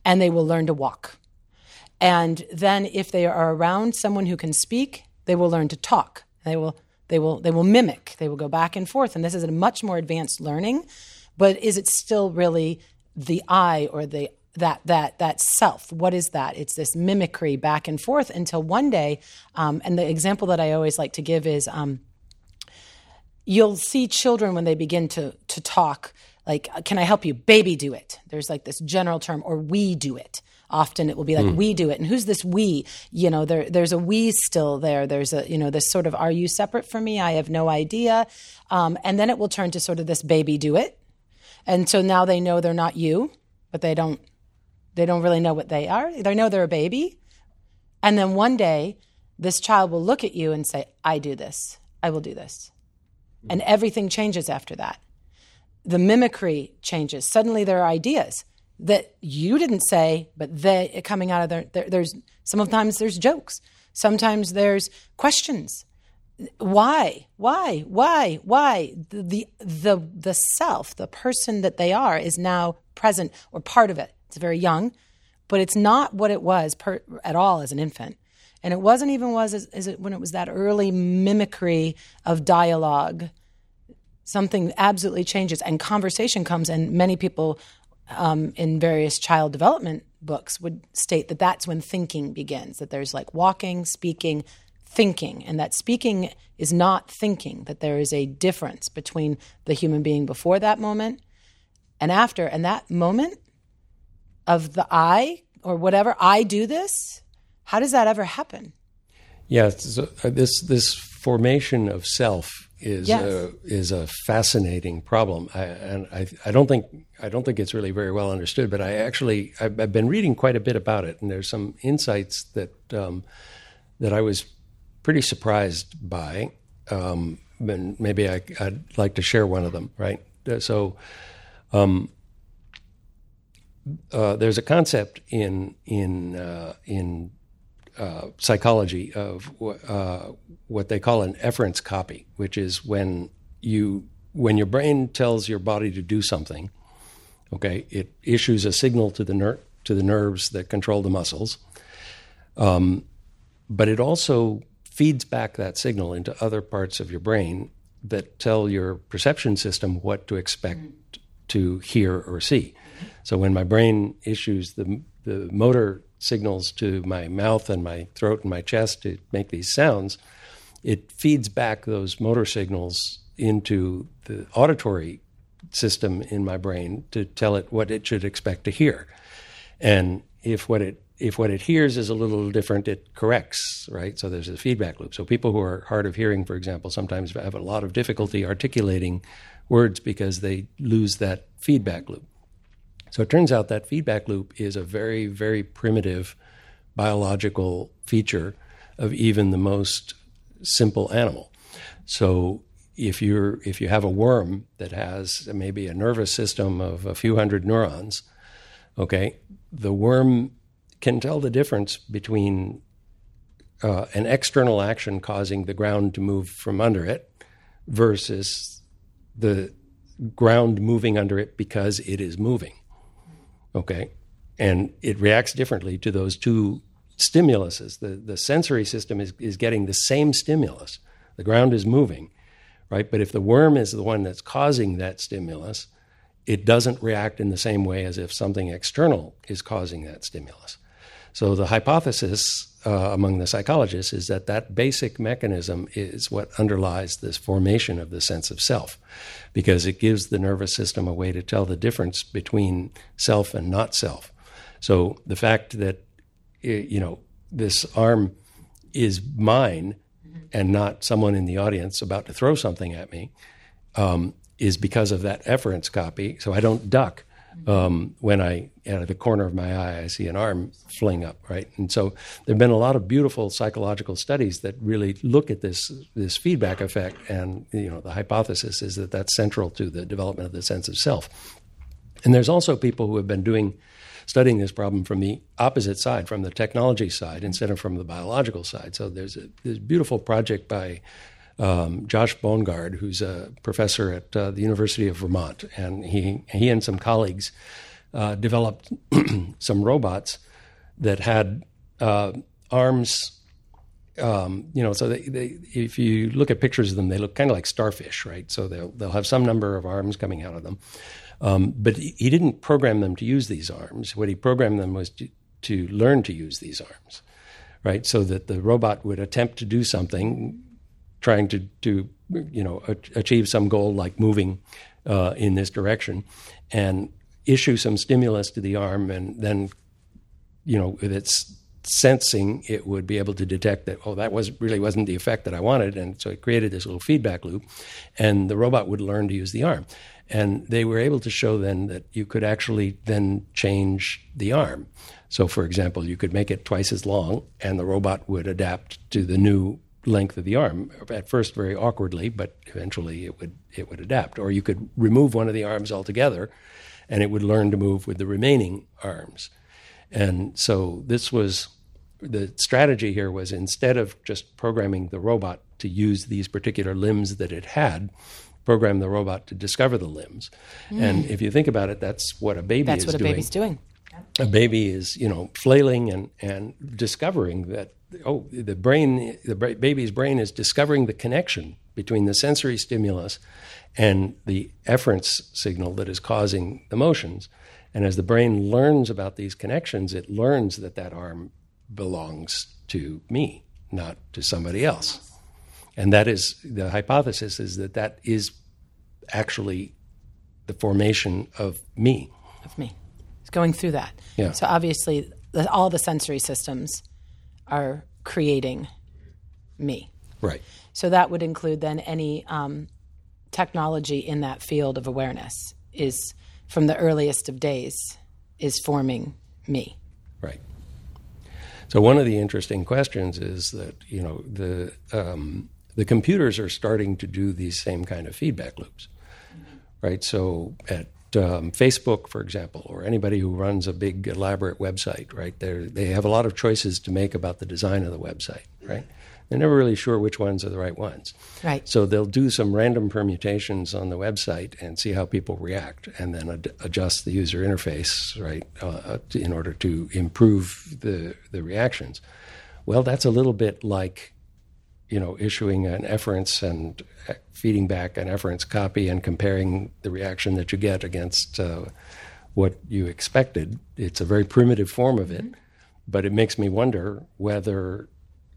And they will learn to walk. And then if they are around someone who can speak, they will learn to talk. They will they will they will mimic. They will go back and forth. And this is a much more advanced learning but is it still really the I or the that that that self? What is that? It's this mimicry back and forth until one day um, and the example that i always like to give is um, you'll see children when they begin to to talk like can i help you? Baby do it. There's like this general term or we do it. Often it will be like mm. we do it. And who's this we? You know there there's a we still there. There's a you know this sort of are you separate from me? I have no idea. Um, and then it will turn to sort of this baby do it and so now they know they're not you, but they don't they don't really know what they are. They know they're a baby. And then one day this child will look at you and say, "I do this. I will do this." And everything changes after that. The mimicry changes. Suddenly there are ideas that you didn't say, but they coming out of there, there there's sometimes there's jokes. Sometimes there's questions. Why? Why? Why? Why? The, the the self, the person that they are, is now present or part of it. It's very young, but it's not what it was per, at all as an infant. And it wasn't even was as, as it, when it was that early mimicry of dialogue. Something absolutely changes, and conversation comes. And many people um, in various child development books would state that that's when thinking begins. That there's like walking, speaking, thinking, and that speaking is not thinking. That there is a difference between the human being before that moment and after. And that moment of the I or whatever I do this how does that ever happen? Yeah, so uh, this this formation of self is yes. a, is a fascinating problem, I, and I, I don't think I don't think it's really very well understood. But I actually I've, I've been reading quite a bit about it, and there's some insights that um, that I was pretty surprised by. Um, and maybe I, would like to share one of them. Right, uh, so. Um, uh, there's a concept in in uh, in uh, psychology of uh, what they call an efference copy, which is when you when your brain tells your body to do something, okay, it issues a signal to the ner- to the nerves that control the muscles, um, but it also feeds back that signal into other parts of your brain that tell your perception system what to expect to hear or see. So when my brain issues the the motor signals to my mouth and my throat and my chest to make these sounds, it feeds back those motor signals into the auditory system in my brain to tell it what it should expect to hear. And if what it if what it hears is a little different, it corrects, right? So there's a feedback loop. So people who are hard of hearing, for example, sometimes have a lot of difficulty articulating words because they lose that feedback loop. So it turns out that feedback loop is a very, very primitive biological feature of even the most simple animal. So if you're if you have a worm that has maybe a nervous system of a few hundred neurons, okay, the worm can tell the difference between uh, an external action causing the ground to move from under it versus the ground moving under it because it is moving. Okay. And it reacts differently to those two stimuluses. The, the sensory system is, is getting the same stimulus. The ground is moving, right? But if the worm is the one that's causing that stimulus, it doesn't react in the same way as if something external is causing that stimulus. So the hypothesis uh, among the psychologists is that that basic mechanism is what underlies this formation of the sense of self, because it gives the nervous system a way to tell the difference between self and not self. So the fact that you know this arm is mine and not someone in the audience about to throw something at me um, is because of that efference copy. So I don't duck um, when I, out of the corner of my eye, I see an arm fling up, right? And so there have been a lot of beautiful psychological studies that really look at this this feedback effect, and you know the hypothesis is that that's central to the development of the sense of self. And there's also people who have been doing studying this problem from the opposite side, from the technology side, instead of from the biological side. So there's a this beautiful project by um, Josh Bongard, who's a professor at uh, the University of Vermont, and he he and some colleagues uh, developed some robots that had uh, arms. Um, you know, so they, they, if you look at pictures of them, they look kind of like starfish, right? So they'll they'll have some number of arms coming out of them, um, but he, didn't program them to use these arms. What he programmed them was to, to learn to use these arms, right? So that the robot would attempt to do something trying to, to you know, achieve some goal like moving uh, in this direction and issue some stimulus to the arm and then, you know, with its sensing, it would be able to detect that, oh, that was really wasn't the effect that I wanted. And so it created this little feedback loop and the robot would learn to use the arm. And they were able to show then that you could actually then change the arm. So, for example, you could make it twice as long, and the robot would adapt to the new length of the arm. At first, very awkwardly, but eventually it would it would adapt. Or you could remove one of the arms altogether, and it would learn to move with the remaining arms. And so this was the strategy here was instead of just programming the robot to use these particular limbs that it had, program the robot to discover the limbs. Mm. And if you think about it, that's what a baby that's is what a doing. baby's doing. A baby is, you know, flailing and, and discovering that oh, the brain, the baby's brain is discovering the connection between the sensory stimulus and the efference signal that is causing the motions. And as the brain learns about these connections, it learns that that arm belongs to me, not to somebody else. And that is the hypothesis is that that is actually the formation of me. Of me. It's going through that. Yeah. So obviously, the, all the sensory systems are creating me. Right. So that would include then any um, technology in that field of awareness is from the earliest of days is forming me. Right. So one of the interesting questions is that you know the um, the computers are starting to do these same kind of feedback loops, mm-hmm. right? So at um, Facebook, for example, or anybody who runs a big elaborate website, right? They they have a lot of choices to make about the design of the website, right? They're never really sure which ones are the right ones. Right. So they'll do some random permutations on the website and see how people react, and then ad- adjust the user interface, right, uh, to, in order to improve the the reactions. Well, that's a little bit like, you know, issuing an efference and uh, feeding back an efference copy and comparing the reaction that you get against uh, what you expected. It's a very primitive form of it, mm-hmm. but it makes me wonder whether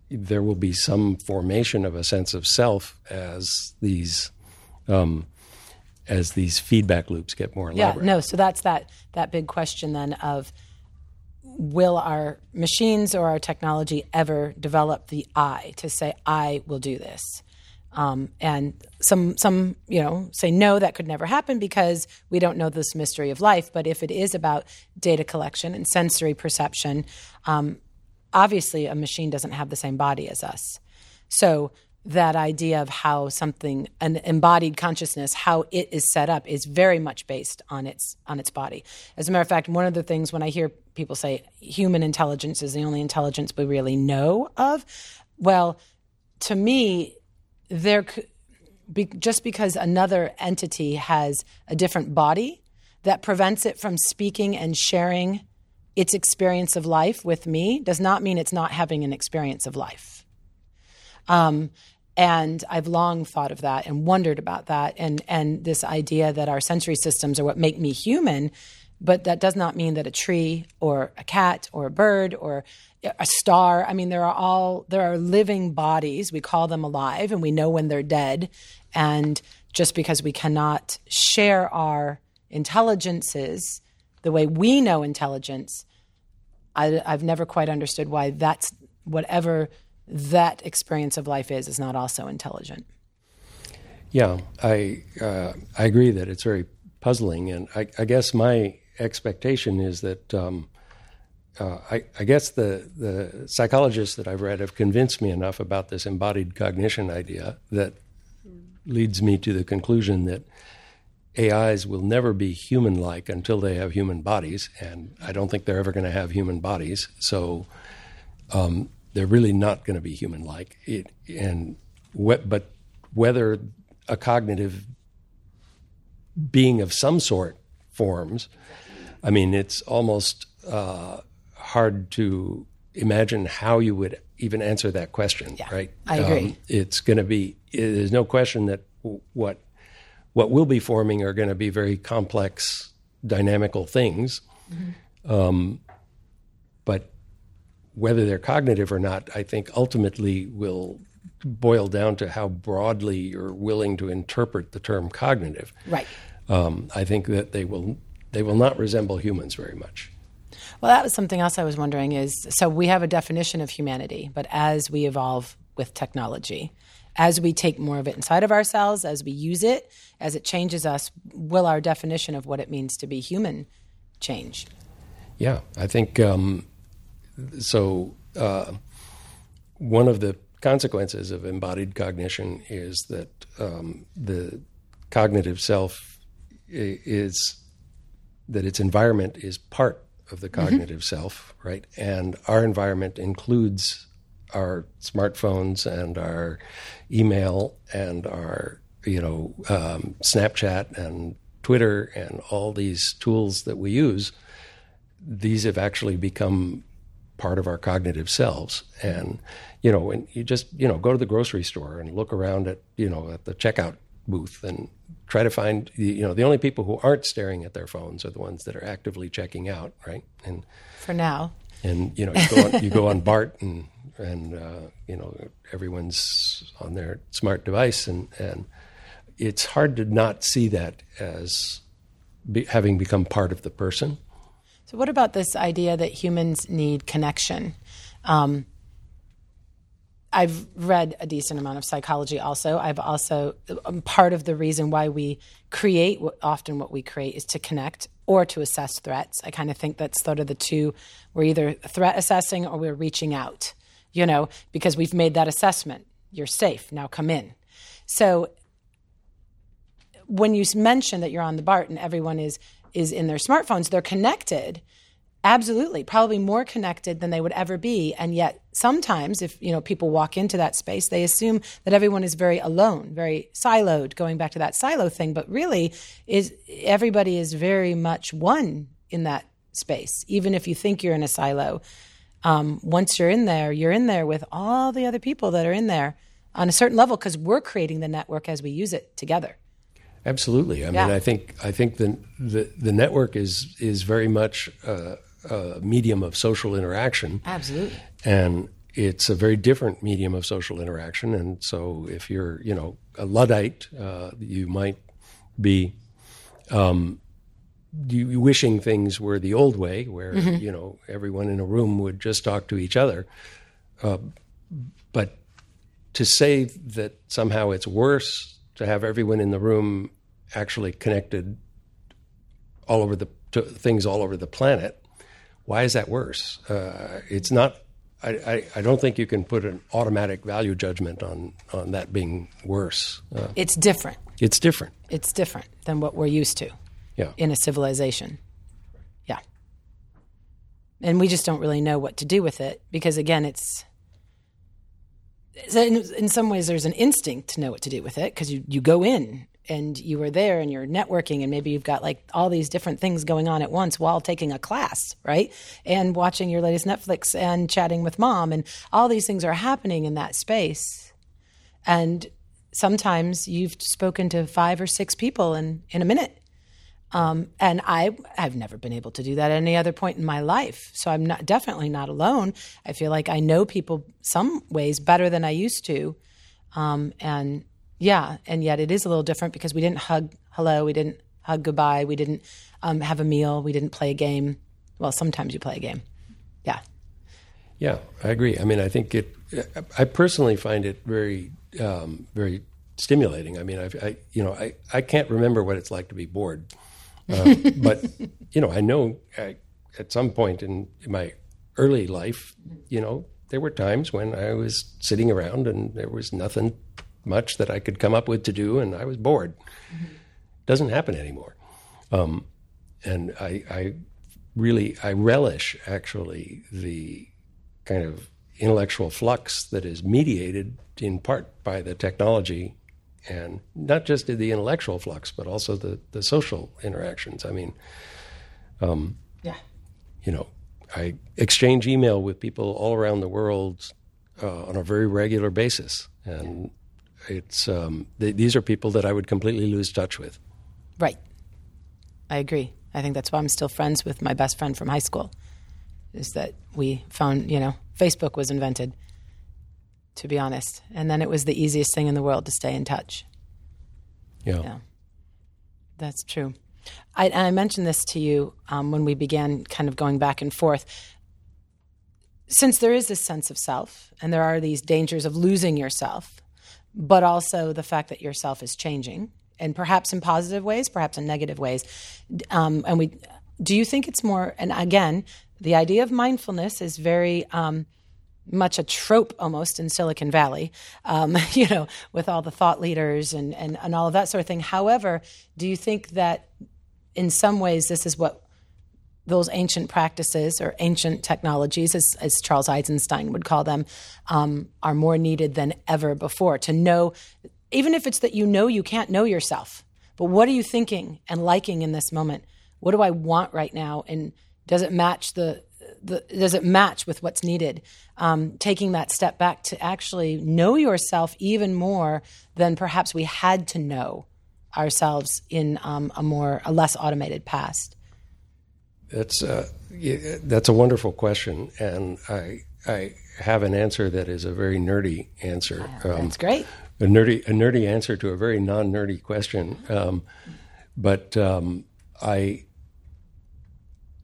there will be some formation of a sense of self as these um, as these feedback loops get more elaborate. Yeah, no. So that's that that big question then of will our machines or our technology ever develop the I to say I will do this? Um, and some some you know say no, that could never happen because we don't know this mystery of life. But if it is about data collection and sensory perception, um, obviously a machine doesn't have the same body as us. So that idea of how something an embodied consciousness how it is set up is very much based on its on its body as a matter of fact one of the things when i hear people say human intelligence is the only intelligence we really know of well to me there be, just because another entity has a different body that prevents it from speaking and sharing its experience of life with me does not mean it's not having an experience of life. Um, and I've long thought of that and wondered about that, and and this idea that our sensory systems are what make me human, but that does not mean that a tree or a cat or a bird or a star. I mean, there are all there are living bodies. We call them alive, and we know when they're dead. And just because we cannot share our intelligences the way we know intelligence, I, I've never quite understood why that's whatever that experience of life is is not also intelligent. Yeah, I uh, I agree that it's very puzzling, and I, I guess my expectation is that um, uh, I, I, guess the the psychologists that I've read have convinced me enough about this embodied cognition idea that leads me to the conclusion that AIs will never be human like until they have human bodies, and I don't think they're ever going to have human bodies. So um, they're really not going to be human like. it And but whether a cognitive being of some sort forms, I mean, it's almost uh, hard to imagine how you would even answer that question. Yeah, right? I agree. Um, it's going to be. There's no question that what what will be forming are going to be very complex, dynamical things. Mm-hmm. Um, whether they're cognitive or not, I think ultimately will boil down to how broadly you're willing to interpret the term cognitive. Right. Um, I think that they will they will not resemble humans very much. Well, that was something else I was wondering is so we have a definition of humanity, but as we evolve with technology, as we take more of it inside of ourselves, as we use it, as it changes us, will our definition of what it means to be human change? Yeah, I think um, so. Uh, one of the consequences of embodied cognition is that um, the cognitive self is that its environment is part of the cognitive mm-hmm. self, right? And our environment includes our smartphones and our email and our you know um, Snapchat and Twitter and all these tools that we use. These have actually become part of our cognitive selves. And you know, and you just you know go to the grocery store and look around at you know at the checkout booth and try to find you know the only people who aren't staring at their phones are the ones that are actively checking out, right? And for now, and you know you go on, you go on BART and and uh, you know everyone's on their smart device and and it's hard to not see that as be, having become part of the person. So, what about this idea that humans need connection? Um, I've read a decent amount of psychology also. I've also, um, part of the reason why we create often what we create is to connect or to assess threats. I kind of think that's sort of the two. We're either threat assessing or we're reaching out, you know, because we've made that assessment. You're safe, now come in. So when you mention that you're on the BART and everyone is is in their smartphones, they're connected. Absolutely, probably more connected than they would ever be. And yet, sometimes, if you know people walk into that space, they assume that everyone is very alone, very siloed. Going back to that silo thing, but really, is everybody is very much one in that space. Even if you think you're in a silo, um, once you're in there, you're in there with all the other people that are in there on a certain level because we're creating the network as we use it together. Absolutely. I yeah. mean, I think I think the, the, the network is is very much a, a, medium of social interaction. Absolutely. And it's a very different medium of social interaction. And so, if you're you know a luddite, uh, you might be um, you, wishing things were the old way, where mm-hmm. you know everyone in a room would just talk to each other. Uh, but to say that somehow it's worse to have everyone in the room actually connected all over the to things all over the planet. Why is that worse? Uh, it's not. I, I, I, don't think you can put an automatic value judgment on on that being worse. Uh, it's different. It's different. It's different than what we're used to. Yeah. In a civilization. Yeah. And we just don't really know what to do with it because again, it's in, in some ways there's an instinct to know what to do with it because you, you go in and you are there and you're networking and maybe you've got like all these different things going on at once while taking a class right and watching your latest netflix and chatting with mom and all these things are happening in that space and sometimes you've spoken to five or six people in, in a minute um, and I have never been able to do that at any other point in my life. So I'm not definitely not alone. I feel like I know people some ways better than I used to. Um, and yeah, and yet it is a little different because we didn't hug hello, we didn't hug goodbye, we didn't um, have a meal, we didn't play a game. Well, sometimes you play a game. Yeah. Yeah, I agree. I mean, I think it. I personally find it very, um, very stimulating. I mean, I, I, you know, I, I can't remember what it's like to be bored. Uh, but you know, I know I, at some point in, in my early life, you know, there were times when I was sitting around and there was nothing much that I could come up with to do, and I was bored. Mm-hmm. Doesn't happen anymore. Um, and I, I, really I relish actually the kind of intellectual flux that is mediated in part by the technology and not just the intellectual flux, but also the, the social interactions. I mean, um, yeah, you know, I exchange email with people all around the world uh, on a very regular basis, and it's um, th- these are people that I would completely lose touch with. Right, I agree. I think that's why I'm still friends with my best friend from high school. Is that we found you know Facebook was invented to be honest. And then it was the easiest thing in the world to stay in touch. Yeah. yeah. That's true. I, I mentioned this to you um, when we began kind of going back and forth. Since there is this sense of self, and there are these dangers of losing yourself, but also the fact that yourself is changing, and perhaps in positive ways, perhaps in negative ways. Um, and we, do you think it's more? And again, the idea of mindfulness is very um, much a trope almost in Silicon Valley, um, you know, with all the thought leaders and, and, and all of that sort of thing. However, do you think that in some ways this is what those ancient practices or ancient technologies, as, as Charles Eisenstein would call them, um, are more needed than ever before. To know, even if it's that you know you can't know yourself, but what are you thinking and liking in this moment? What do I want right now? And does it match the, the does it match with what's needed? Um, taking that step back to actually know yourself even more than perhaps we had to know ourselves in um, a more a less automated past. That's uh, that's a wonderful question, and I I have an answer that is a very nerdy answer. Um, that's great. A nerdy a nerdy answer to a very non nerdy question, um, but um, I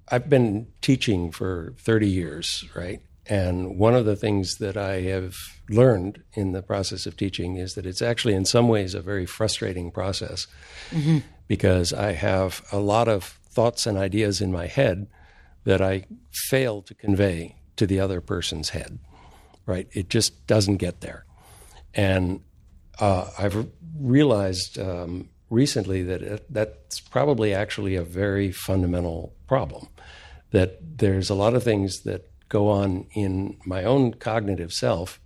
I've been teaching for thirty years, right? And one of the things that I have learned in the process of teaching is that it's actually, in some ways, a very frustrating process mm-hmm. because I have a lot of thoughts and ideas in my head that I fail to convey to the other person's head. Right? It just doesn't get there. And uh, I've realized um, recently that it, that's probably actually a very fundamental problem. That there's a lot of things that go on in my own cognitive self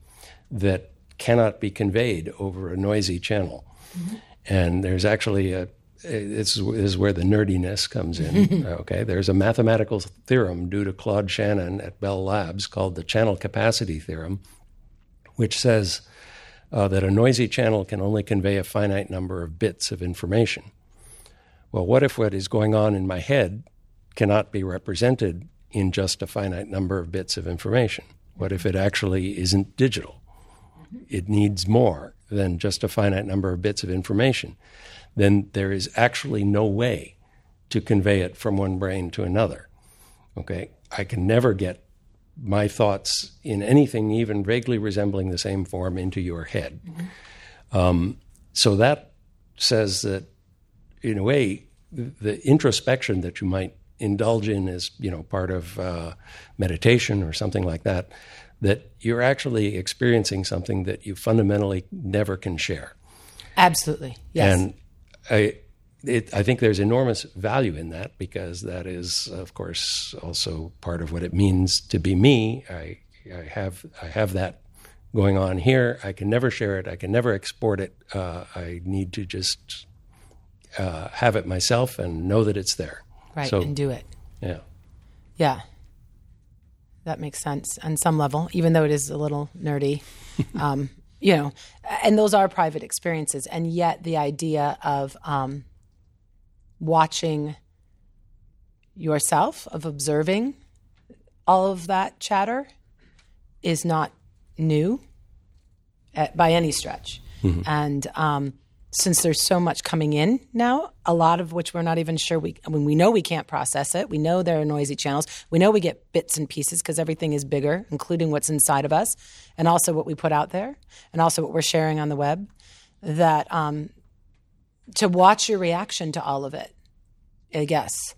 that cannot be conveyed over a noisy channel. Mm-hmm. And there's actually a this is where the nerdiness comes in. okay, there's a mathematical theorem due to Claude Shannon at Bell Labs called the channel capacity theorem, which says uh, that a noisy channel can only convey a finite number of bits of information. Well, what if what is going on in my head cannot be represented in just a finite number of bits of information? What if it actually isn't digital? It needs more than just a finite number of bits of information then there is actually no way to convey it from one brain to another. Okay? I can never get my thoughts in anything even vaguely resembling the same form into your head. Mm-hmm. Um, so that says that, in a way, the introspection that you might indulge in as you know part of uh, meditation or something like that, that you're actually experiencing something that you fundamentally never can share. Absolutely, yes. And I, it, I think there's enormous value in that because that is, of course, also part of what it means to be me. I, I have I have that going on here. I can never share it. I can never export it. Uh, I need to just uh, have it myself and know that it's there. Right, so, and do it. Yeah. Yeah. That makes sense on some level, even though it is a little nerdy. Um, you know, and those are private experiences. And yet, the idea of um, watching yourself, of observing all of that chatter, is not new at, by any stretch. Mm-hmm. And um, since there's so much coming in now, a lot of which we're not even sure we, I mean, we know we can't process it. We know there are noisy channels. We know we get bits and pieces because everything is bigger, including what's inside of us and also what we put out there and also what we're sharing on the web. That um, to watch your reaction to all of it, I guess,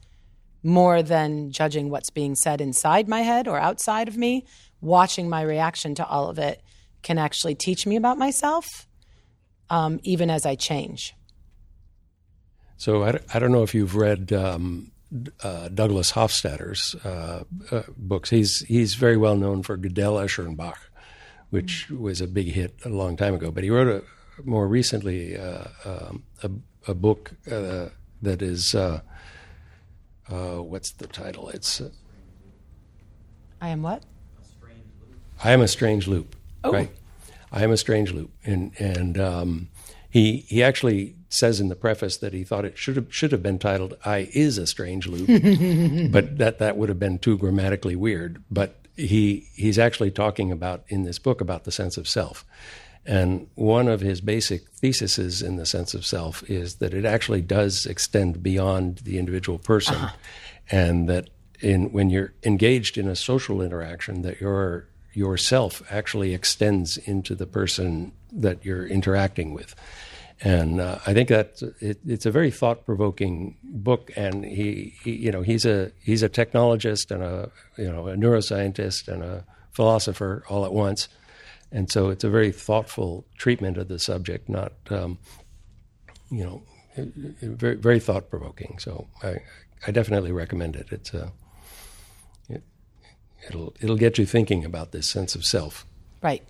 more than judging what's being said inside my head or outside of me, watching my reaction to all of it can actually teach me about myself um, even as I change. So I, I don't know if you've read um, uh, Douglas Hofstadter's uh, uh, books. He's he's very well known for Gödel, Escher, and Bach, which mm-hmm. was a big hit a long time ago. But he wrote a more recently uh, um, a, a, book uh, that is uh, what's the title? It's I am what? I am a strange loop. Oh. Right. I am a strange loop, and and um, he he actually says in the preface that he thought it should have should have been titled "I is a strange loop," but that that would have been too grammatically weird. But he he's actually talking about in this book about the sense of self, and one of his basic theses in the sense of self is that it actually does extend beyond the individual person, uh-huh. and that in when you're engaged in a social interaction, that you're yourself actually extends into the person that you're interacting with. And uh, I think that it, it's a very thought-provoking book. And he, he, you know, he's a he's a technologist and a you know a neuroscientist and a philosopher all at once. And so it's a very thoughtful treatment of the subject, not um, you know very very thought-provoking. So I I definitely recommend it. It's a It'll it'll get you thinking about this sense of self. Right.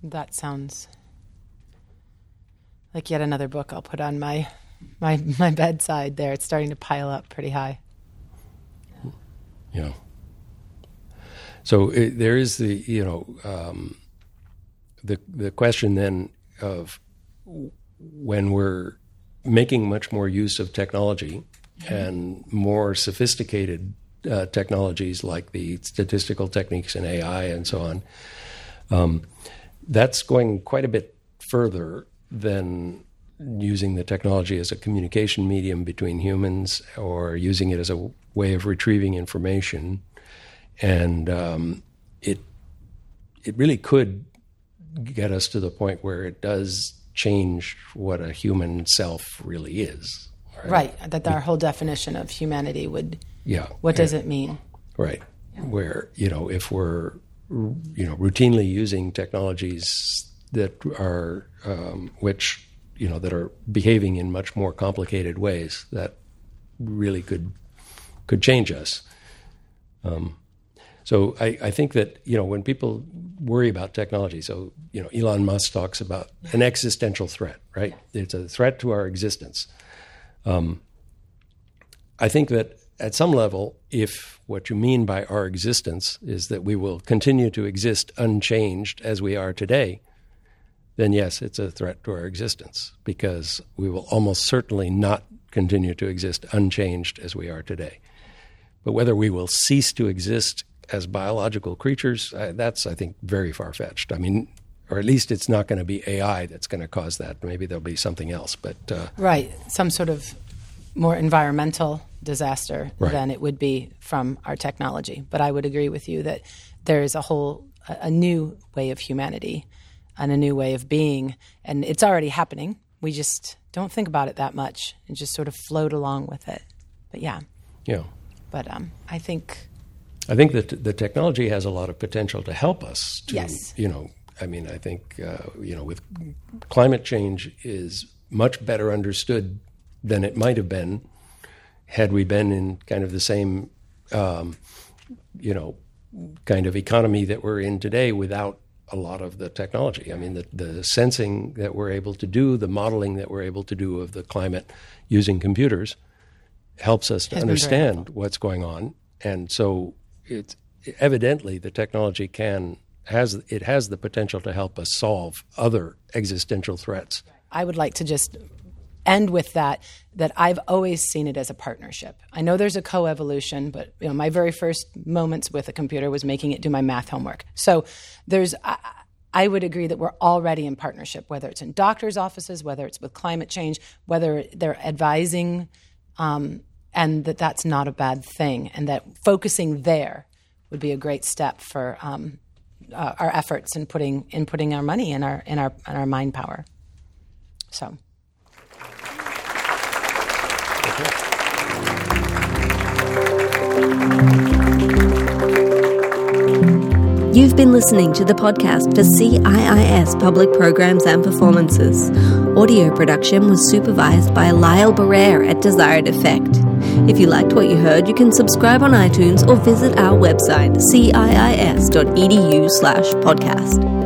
That sounds like yet another book I'll put on my my my bedside there. It's starting to pile up pretty high. Yeah. So it, there is the you know um, the the question then of when we're making much more use of technology and more sophisticated uh, technologies like the statistical techniques and AI and so on. Um, that's going quite a bit further than using the technology as a communication medium between humans or using it as a way of retrieving information. And um, it it really could get us to the point where it does change what a human self really is. Right. right. That our whole definition of humanity would. Yeah. What does it mean? Right. Yeah. Where you know if we're you know routinely using technologies that are um, which you know that are behaving in much more complicated ways that really could could change us. Um, so I, I, think that you know when people worry about technology, so you know Elon Musk talks about an existential threat, right? It's a threat to our existence. Um, I think that at some level, if what you mean by our existence is that we will continue to exist unchanged as we are today, then yes, it's a threat to our existence because we will almost certainly not continue to exist unchanged as we are today. But whether we will cease to exist as biological creatures, that's, I think, very far fetched. I mean, or at least it's not going to be AI that's going to cause that. Maybe there'll be something else. But uh, right, some sort of more environmental disaster right. than it would be from our technology. But I would agree with you that there is a whole a, new way of humanity and a new way of being, and it's already happening. We just don't think about it that much and just sort of float along with it. But yeah, yeah. But um, I think I think that the technology has a lot of potential to help us. To, yes. You know, I mean, I think uh, you know, with climate change is much better understood than it might have been had we been in kind of the same, um, you know, kind of economy that we're in today without a lot of the technology. I mean, the, the sensing that we're able to do, the modeling that we're able to do of the climate using computers helps us to understand what's going on. And so it's evidently the technology can has it has the potential to help us solve other existential threats. I would like to just end with that that I've always seen it as a partnership. I know there's a co-evolution, but you know my very first moments with a computer was making it do my math homework. So there's I, I would agree that we're already in partnership, whether it's in doctors' offices, whether it's with climate change, whether they're advising um, and that that's not a bad thing, and that focusing there would be a great step for um, uh, our efforts in putting in putting our money in our in our in our mind power. So. You've been listening to the podcast for CIIS Public Programs and Performances. Audio production was supervised by Lyle Barrere at Desired Effect. If you liked what you heard, you can subscribe on iTunes or visit our website, ciis.edu slash podcast.